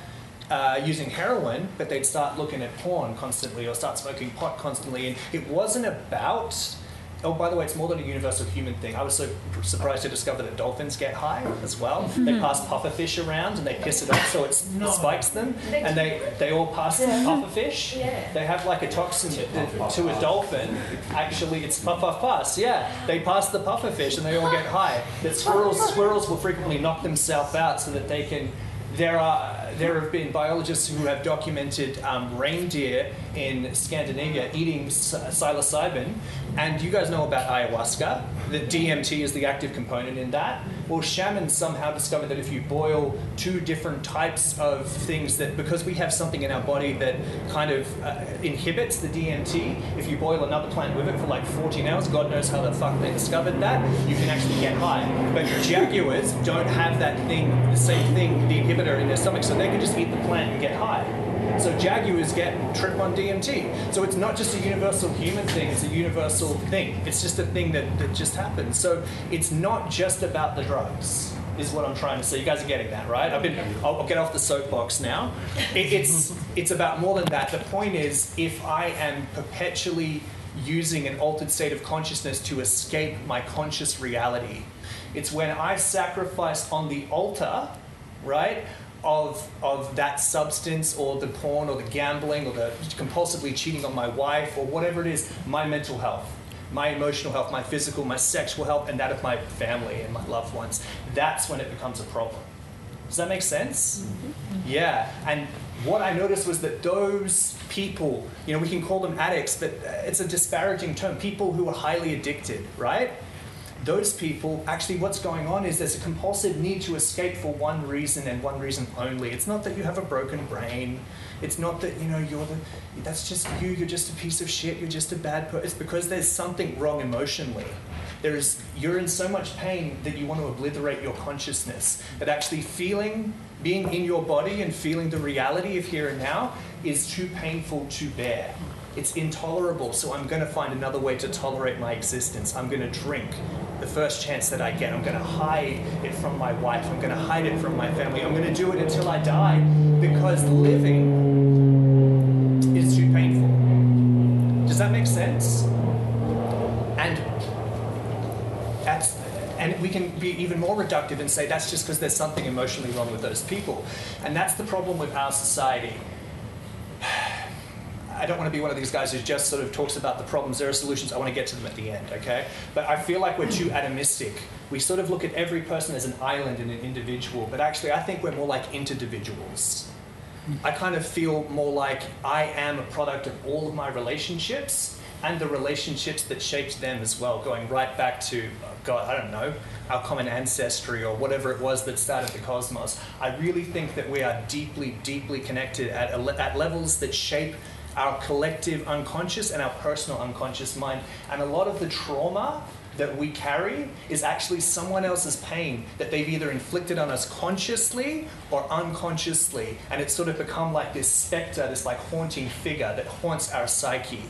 uh, using heroin, but they'd start looking at porn constantly or start smoking pot constantly, and it wasn't about Oh, by the way, it's more than a universal human thing. I was so surprised to discover that dolphins get high as well. Mm-hmm. They pass pufferfish around and they piss it off so it spikes them, and they, they all pass the pufferfish. Yeah. They have like a toxin that, to a dolphin. Actually, it's puff puff pass. Yeah, they pass the pufferfish and they all get high. That squirrels squirrels will frequently knock themselves out so that they can there are there have been biologists who have documented um, reindeer in Scandinavia eating psilocybin, and you guys know about ayahuasca. The DMT is the active component in that. Well, shamans somehow discovered that if you boil two different types of things, that because we have something in our body that kind of uh, inhibits the DMT, if you boil another plant with it for like 14 hours, God knows how the fuck they discovered that, you can actually get high. But jaguars don't have that thing, the same thing, the inhibitor in their stomach, so they can just eat the plant and get high. So jaguars get trip on DMT. So it's not just a universal human thing, it's a universal thing. It's just a thing that, that just happens. So it's not just about the drugs is what I'm trying to say. You guys are getting that, right? I've been. I'll, I'll get off the soapbox now. It, it's it's about more than that. The point is, if I am perpetually using an altered state of consciousness to escape my conscious reality, it's when I sacrifice on the altar, right? Of, of that substance or the porn or the gambling or the compulsively cheating on my wife or whatever it is, my mental health, my emotional health, my physical, my sexual health, and that of my family and my loved ones, that's when it becomes a problem. Does that make sense? Mm-hmm. Yeah. And what I noticed was that those people, you know, we can call them addicts, but it's a disparaging term, people who are highly addicted, right? Those people, actually, what's going on is there's a compulsive need to escape for one reason and one reason only. It's not that you have a broken brain. It's not that you know you're the. That's just you. You're just a piece of shit. You're just a bad person. It's because there's something wrong emotionally. There's, you're in so much pain that you want to obliterate your consciousness. That actually feeling, being in your body and feeling the reality of here and now is too painful to bear. It's intolerable, so I'm going to find another way to tolerate my existence. I'm going to drink the first chance that I get. I'm going to hide it from my wife. I'm going to hide it from my family. I'm going to do it until I die because living is too painful. Does that make sense? And that's, and we can be even more reductive and say that's just because there's something emotionally wrong with those people. And that's the problem with our society. I don't want to be one of these guys who just sort of talks about the problems. There are solutions. I want to get to them at the end, okay? But I feel like we're too atomistic. We sort of look at every person as an island and an individual, but actually, I think we're more like individuals. I kind of feel more like I am a product of all of my relationships and the relationships that shaped them as well, going right back to, oh God, I don't know, our common ancestry or whatever it was that started the cosmos. I really think that we are deeply, deeply connected at, at levels that shape our collective unconscious and our personal unconscious mind. And a lot of the trauma that we carry is actually someone else's pain that they've either inflicted on us consciously or unconsciously. And it's sort of become like this specter, this like haunting figure that haunts our psyche.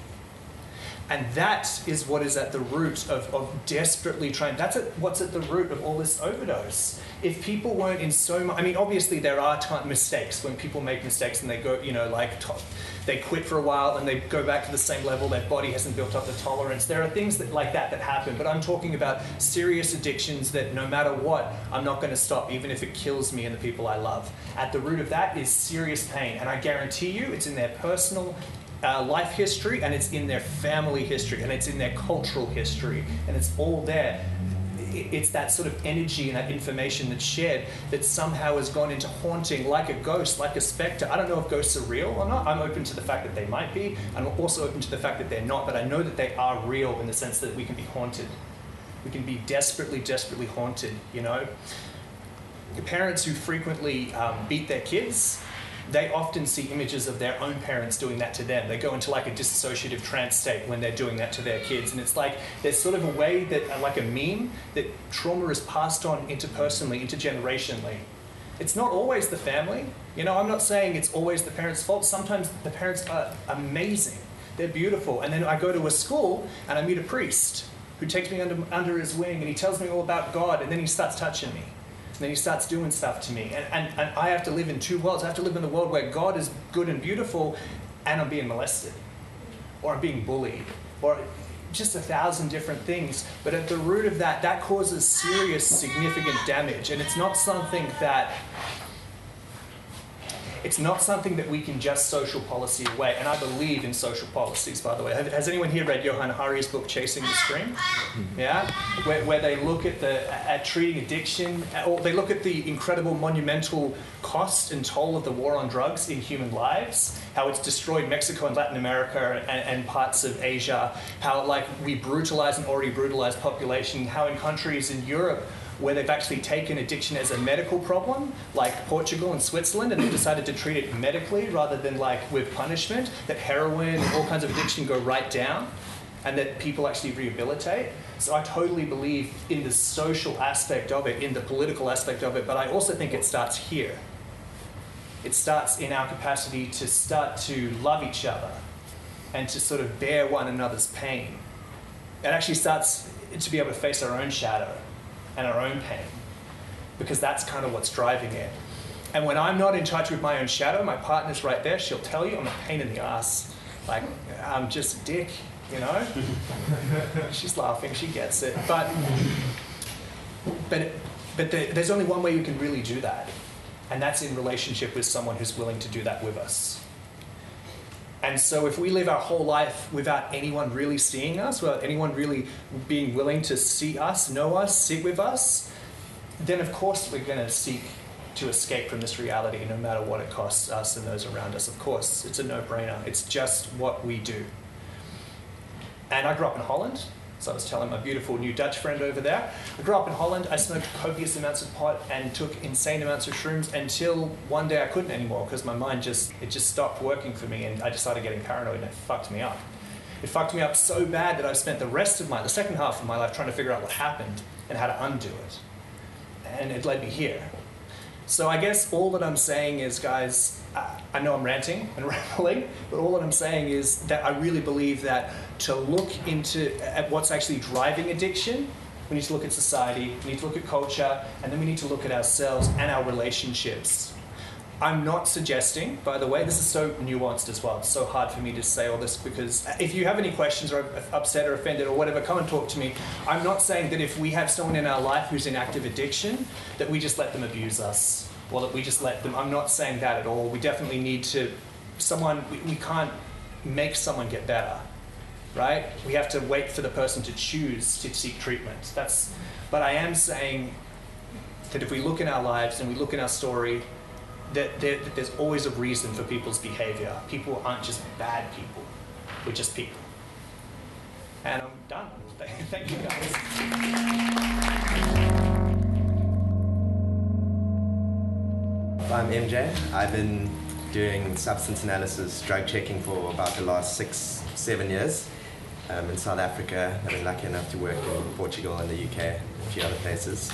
And that is what is at the root of, of desperately trying. That's at, what's at the root of all this overdose. If people weren't in so much, I mean, obviously there are t- mistakes when people make mistakes and they go, you know, like top, they quit for a while and they go back to the same level. Their body hasn't built up the tolerance. There are things that like that that happen. But I'm talking about serious addictions that no matter what, I'm not going to stop, even if it kills me and the people I love. At the root of that is serious pain, and I guarantee you, it's in their personal uh, life history and it's in their family history and it's in their cultural history and it's all there. It's that sort of energy and that information that's shared that somehow has gone into haunting like a ghost, like a specter. I don't know if ghosts are real or not. I'm open to the fact that they might be. I'm also open to the fact that they're not, but I know that they are real in the sense that we can be haunted. We can be desperately, desperately haunted, you know? The parents who frequently um, beat their kids they often see images of their own parents doing that to them. They go into like a dissociative trance state when they're doing that to their kids. And it's like there's sort of a way that, uh, like a meme, that trauma is passed on interpersonally, intergenerationally. It's not always the family. You know, I'm not saying it's always the parents' fault. Sometimes the parents are amazing, they're beautiful. And then I go to a school and I meet a priest who takes me under, under his wing and he tells me all about God and then he starts touching me. And then he starts doing stuff to me. And, and, and I have to live in two worlds. I have to live in the world where God is good and beautiful and I'm being molested or I'm being bullied or just a thousand different things. But at the root of that, that causes serious, significant damage. And it's not something that it's not something that we can just social policy away. And I believe in social policies, by the way. Has anyone here read Johann Hari's book, Chasing the Scream? Mm-hmm. Yeah? Where, where they look at, the, at treating addiction, or they look at the incredible monumental cost and toll of the war on drugs in human lives, how it's destroyed Mexico and Latin America and, and parts of Asia, how like we brutalize an already brutalized population, how in countries in Europe where they've actually taken addiction as a medical problem, like Portugal and Switzerland, and they've decided to treat it medically rather than like with punishment, that heroin and all kinds of addiction go right down, and that people actually rehabilitate. So I totally believe in the social aspect of it, in the political aspect of it, but I also think it starts here. It starts in our capacity to start to love each other and to sort of bear one another's pain. It actually starts to be able to face our own shadow and our own pain, because that's kind of what's driving it. And when I'm not in touch with my own shadow, my partner's right there, she'll tell you I'm a pain in the ass. Like, I'm just a dick, you know? <laughs> She's laughing, she gets it. But, but, but the, there's only one way you can really do that, and that's in relationship with someone who's willing to do that with us. And so, if we live our whole life without anyone really seeing us, without anyone really being willing to see us, know us, sit with us, then of course we're going to seek to escape from this reality no matter what it costs us and those around us. Of course, it's a no brainer. It's just what we do. And I grew up in Holland. So I was telling my beautiful new Dutch friend over there. I grew up in Holland. I smoked copious amounts of pot and took insane amounts of shrooms until one day I couldn't anymore because my mind just it just stopped working for me and I decided getting paranoid and it fucked me up. It fucked me up so bad that I've spent the rest of my, the second half of my life trying to figure out what happened and how to undo it. And it led me here. So I guess all that I'm saying is, guys, I know I'm ranting <laughs> and rambling, but all that I'm saying is that I really believe that to look into at what's actually driving addiction, we need to look at society, we need to look at culture, and then we need to look at ourselves and our relationships. I'm not suggesting, by the way, this is so nuanced as well. It's so hard for me to say all this because if you have any questions or upset or offended or whatever, come and talk to me. I'm not saying that if we have someone in our life who's in active addiction, that we just let them abuse us or that we just let them. I'm not saying that at all. We definitely need to, someone, we, we can't make someone get better, right? We have to wait for the person to choose to seek treatment. That's, but I am saying that if we look in our lives and we look in our story, there, that there's always a reason for people's behavior. People aren't just bad people, we're just people. And I'm done. <laughs> Thank you guys. I'm MJ. I've been doing substance analysis, drug checking for about the last six, seven years um, in South Africa. I've been lucky enough to work in Portugal and the UK and a few other places.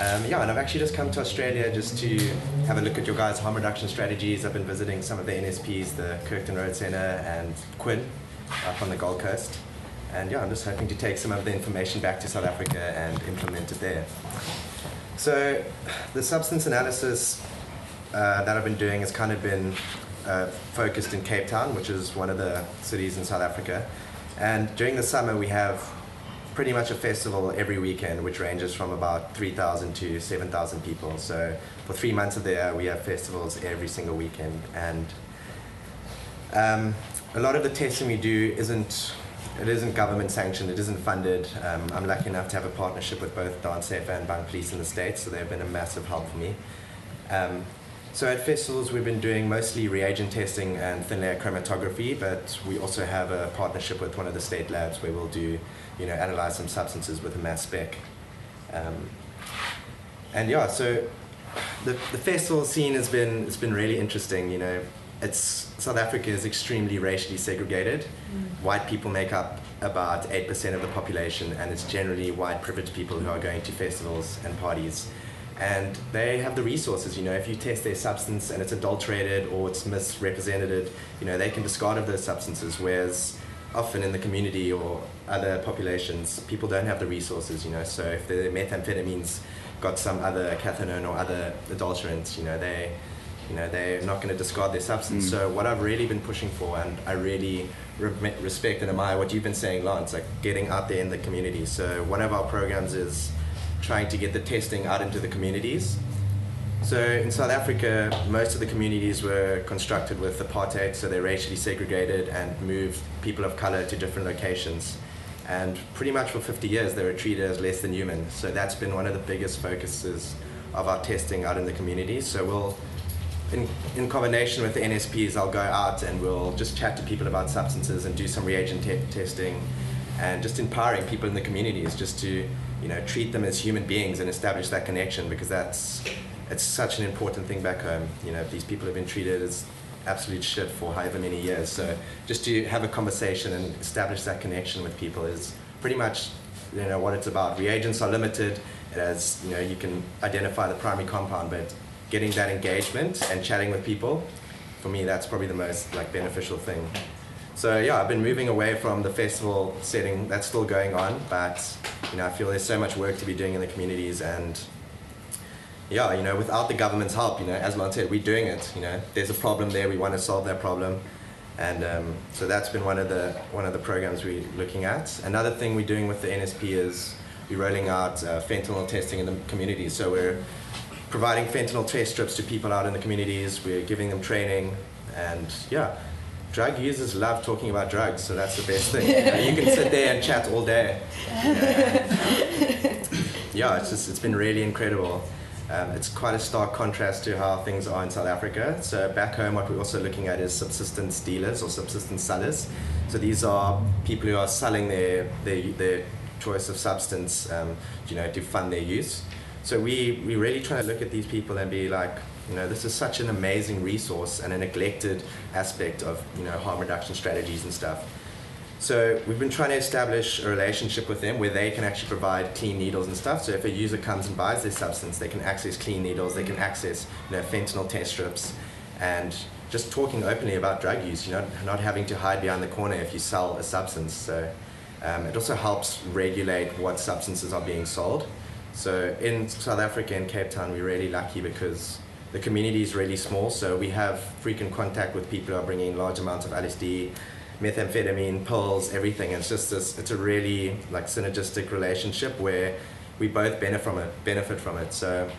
Um, yeah, and I've actually just come to Australia just to have a look at your guys' harm reduction strategies. I've been visiting some of the NSPs, the Kirkton Road Centre and QuIHN up on the Gold Coast. And yeah, I'm just hoping to take some of the information back to South Africa and implement it there. So, the substance analysis uh, that I've been doing has kind of been uh, focused in Cape Town, which is one of the cities in South Africa. And during the summer, we have pretty much a festival every weekend, which ranges from about 3,000 to 7,000 people. So for three months of the year, we have festivals every single weekend. And um, a lot of the testing we do isn't it isn't government sanctioned, it isn't funded. Um, I'm lucky enough to have a partnership with both DanceSafe and Bunk Police in the States, so they've been a massive help for me. Um, so at festivals, we've been doing mostly reagent testing and thin layer chromatography, but we also have a partnership with one of the state labs where we'll do, you know, analyze some substances with a mass spec. Um, and yeah, so the, the festival scene has been, it's been really interesting, you know, it's South Africa is extremely racially segregated. Mm. White people make up about eight percent of the population, and it's generally white privileged people who are going to festivals and parties. And they have the resources, you know, if you test their substance and it's adulterated or it's misrepresented, you know, they can discard of those substances. Whereas often in the community or other populations, people don't have the resources, you know. So if the methamphetamines got some other cathinone or other adulterants, you know, they you know they're not going to discard their substance. Mm. So what I've really been pushing for, and I really re- respect and admire what you've been saying, Lance, like getting out there in the community. So one of our programs is trying to get the testing out into the communities. So in South Africa, most of the communities were constructed with apartheid, so they're racially segregated and moved people of color to different locations. And pretty much for 50 years, they were treated as less than human. So that's been one of the biggest focuses of our testing out in the community. So we'll in, in combination with the NSPs, I'll go out and we'll just chat to people about substances and do some reagent te- testing and just empowering people in the communities just to, you know, treat them as human beings and establish that connection because that's, it's such an important thing back home. You know, these people have been treated as absolute shit for however many years. So just to have a conversation and establish that connection with people is pretty much, you know, what it's about. Reagents are limited. It has, you know, you can identify the primary compound, but getting that engagement and chatting with people, for me, that's probably the most like beneficial thing. So yeah, I've been moving away from the festival setting. That's still going on, but you know, I feel there's so much work to be doing in the communities, and yeah, you know, without the government's help, you know, as Lon said, we're doing it. You know, there's a problem there. We want to solve that problem, and um, so that's been one of the one of the programs we're looking at. Another thing we're doing with the NSP is we're rolling out uh, fentanyl testing in the community. So we're providing fentanyl test strips to people out in the communities. We're giving them training, and yeah, drug users love talking about drugs, so that's the best thing. <laughs> you, know, you can sit there and chat all day. <laughs> yeah, it's just it's been really incredible. Um, it's quite a stark contrast to how things are in South Africa. So back home, what we're also looking at is subsistence dealers or subsistence sellers. So these are people who are selling their their, their choice of substance, um, you know, to fund their use. So we, we really try to look at these people and be like, you know, this is such an amazing resource and a neglected aspect of, you know, harm reduction strategies and stuff. So we've been trying to establish a relationship with them where they can actually provide clean needles and stuff. So if a user comes and buys this substance, they can access clean needles, they can access you know fentanyl test strips, and just talking openly about drug use. You know, not having to hide behind the corner if you sell a substance. So um, it also helps regulate what substances are being sold. So in South Africa and Cape Town, we're really lucky because the community is really small. So we have frequent contact with people who are bringing large amounts of LSD methamphetamine, pills, everything. It's just this, it's a really like synergistic relationship where we both benefit from it, benefit from it. So,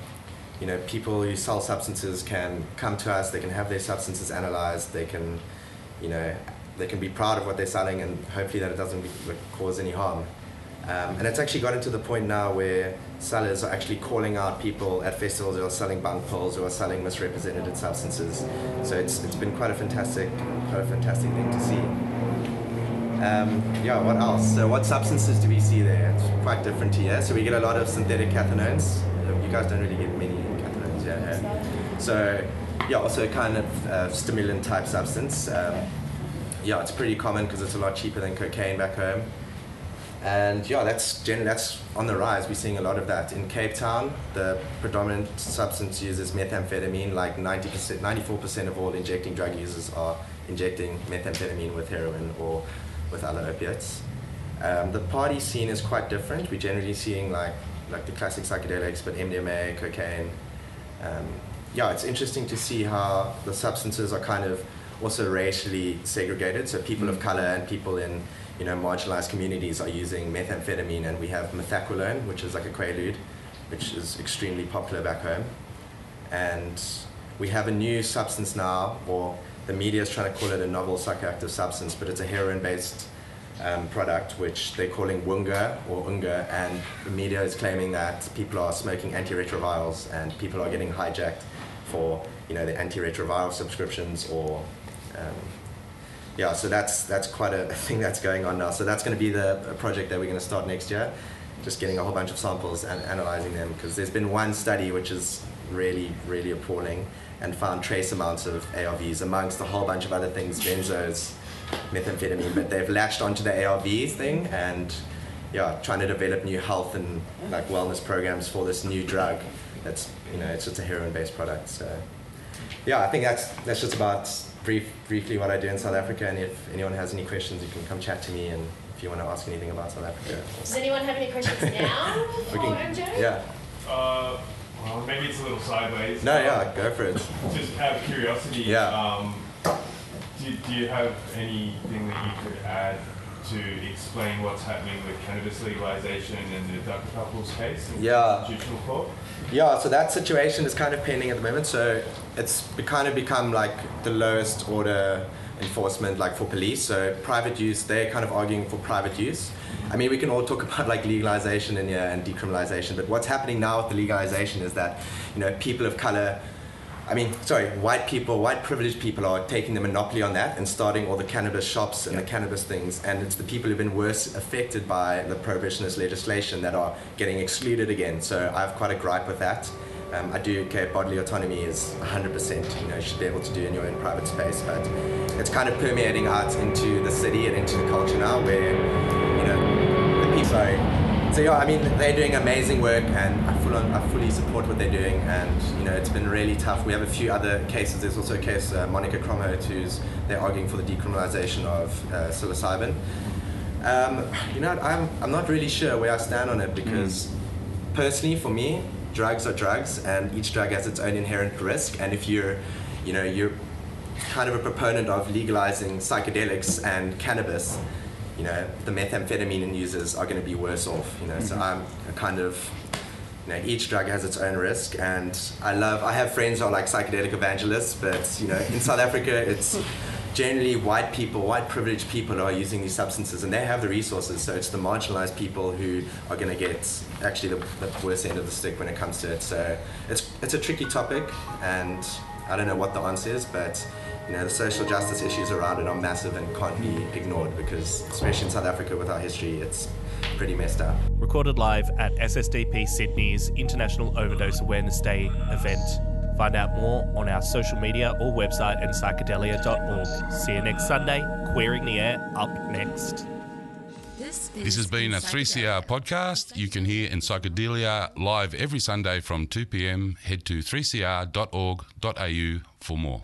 you know, people who sell substances can come to us, they can have their substances analyzed, they can, you know, they can be proud of what they're selling and hopefully that it doesn't be, cause any harm. Um, and it's actually gotten to the point now where sellers are actually calling out people at festivals who are selling bunk pills or are selling misrepresented substances. So it's, it's been quite a fantastic, quite a fantastic thing to see. Um, yeah, what else? So what substances do we see there? It's quite different here. So we get a lot of synthetic cathinones. You guys don't really get many cathinones, yeah. So yeah, also kind of uh, stimulant type substance. Um, yeah, it's pretty common because it's a lot cheaper than cocaine back home. And yeah, that's generally that's on the rise. We're seeing a lot of that in Cape Town. The predominant substance use is methamphetamine. Like 90%, 94% of all injecting drug users are injecting methamphetamine with heroin or with other opiates. Um, the party scene is quite different. We're generally seeing like like the classic psychedelics, but MDMA, cocaine. Um, yeah, it's interesting to see how the substances are kind of also racially segregated. So people mm. of color and people in you know marginalized communities are using methamphetamine, and we have methaqualone, which is like a quaalude, which is extremely popular back home. And we have a new substance now, or the media is trying to call it a novel psychoactive substance, but it's a heroin-based um, product, which they're calling Wunga or Unga, and the media is claiming that people are smoking antiretrovirals and people are getting hijacked for you know the antiretroviral subscriptions or um, yeah, so that's that's quite a thing that's going on now. So that's going to be the project that we're going to start next year, just getting a whole bunch of samples and analyzing them because there's been one study which is really really appalling and found trace amounts of ARVs amongst a whole bunch of other things, benzos, methamphetamine, but they've latched onto the ARV thing and yeah, trying to develop new health and like wellness programs for this new drug. That's you know, it's just a heroin-based product. So yeah, I think that's that's just about brief, briefly what I do in South Africa. And if anyone has any questions, you can come chat to me. And if you want to ask anything about South Africa, does anyone have any questions <laughs> now for MJ? Yeah. Uh, well, maybe it's a little sideways. No, yeah, go for it. Just out of curiosity, yeah. Um, do, do you have anything that you could add to explain what's happening with cannabis legalization and the Dagga Couple's case in yeah. constitutional court? Yeah, so that situation is kind of pending at the moment. So it's kind of become like the lowest order enforcement, like for police. So private use, they're kind of arguing for private use. I mean, we can all talk <laughs> about like legalization and yeah, and decriminalization, but what's happening now with the legalization is that you know people of color. I mean, sorry, white people, white privileged people are taking the monopoly on that and starting all the cannabis shops and the cannabis things. And it's the people who've been worse affected by the prohibitionist legislation that are getting excluded again. So I have quite a gripe with that. Um, I do care bodily autonomy is 100%, you know, you should be able to do in your own private space, but it's kind of permeating out into the city and into the culture now where, you know, the people, so yeah, I mean, they're doing amazing work, and I fully, I fully support what they're doing. And you know, it's been really tough. We have a few other cases. There's also a case, uh, Monica Kromhout, who's they're arguing for the decriminalization of uh, psilocybin. Um, you know, I'm I'm not really sure where I stand on it because, mm. personally, for me, drugs are drugs, and each drug has its own inherent risk. And if you're, you know, you're kind of a proponent of legalizing psychedelics and cannabis you know, the methamphetamine users are going to be worse off. You know, mm-hmm. so I'm kind of, you know, each drug has its own risk, and I love. I have friends who are like psychedelic evangelists, but you know, in South Africa, it's <laughs> generally white people, white privileged people who are using these substances, and they have the resources. So it's the marginalized people who are going to get actually the, the worst end of the stick when it comes to it. So it's it's a tricky topic, and I don't know what the answer is, but you know, the social justice issues around it are massive and can't be ignored because, especially in South Africa with our history, it's pretty messed up. Recorded live at SSDP Sydney's International Overdose Awareness Day event. Find out more on our social media or website at psychedelia.org. See you next Sunday. Queering the Air up next. This has been a 3CR podcast. You can hear in Psychedelia live every Sunday from 2 p.m. Head to 3cr.org.au for more.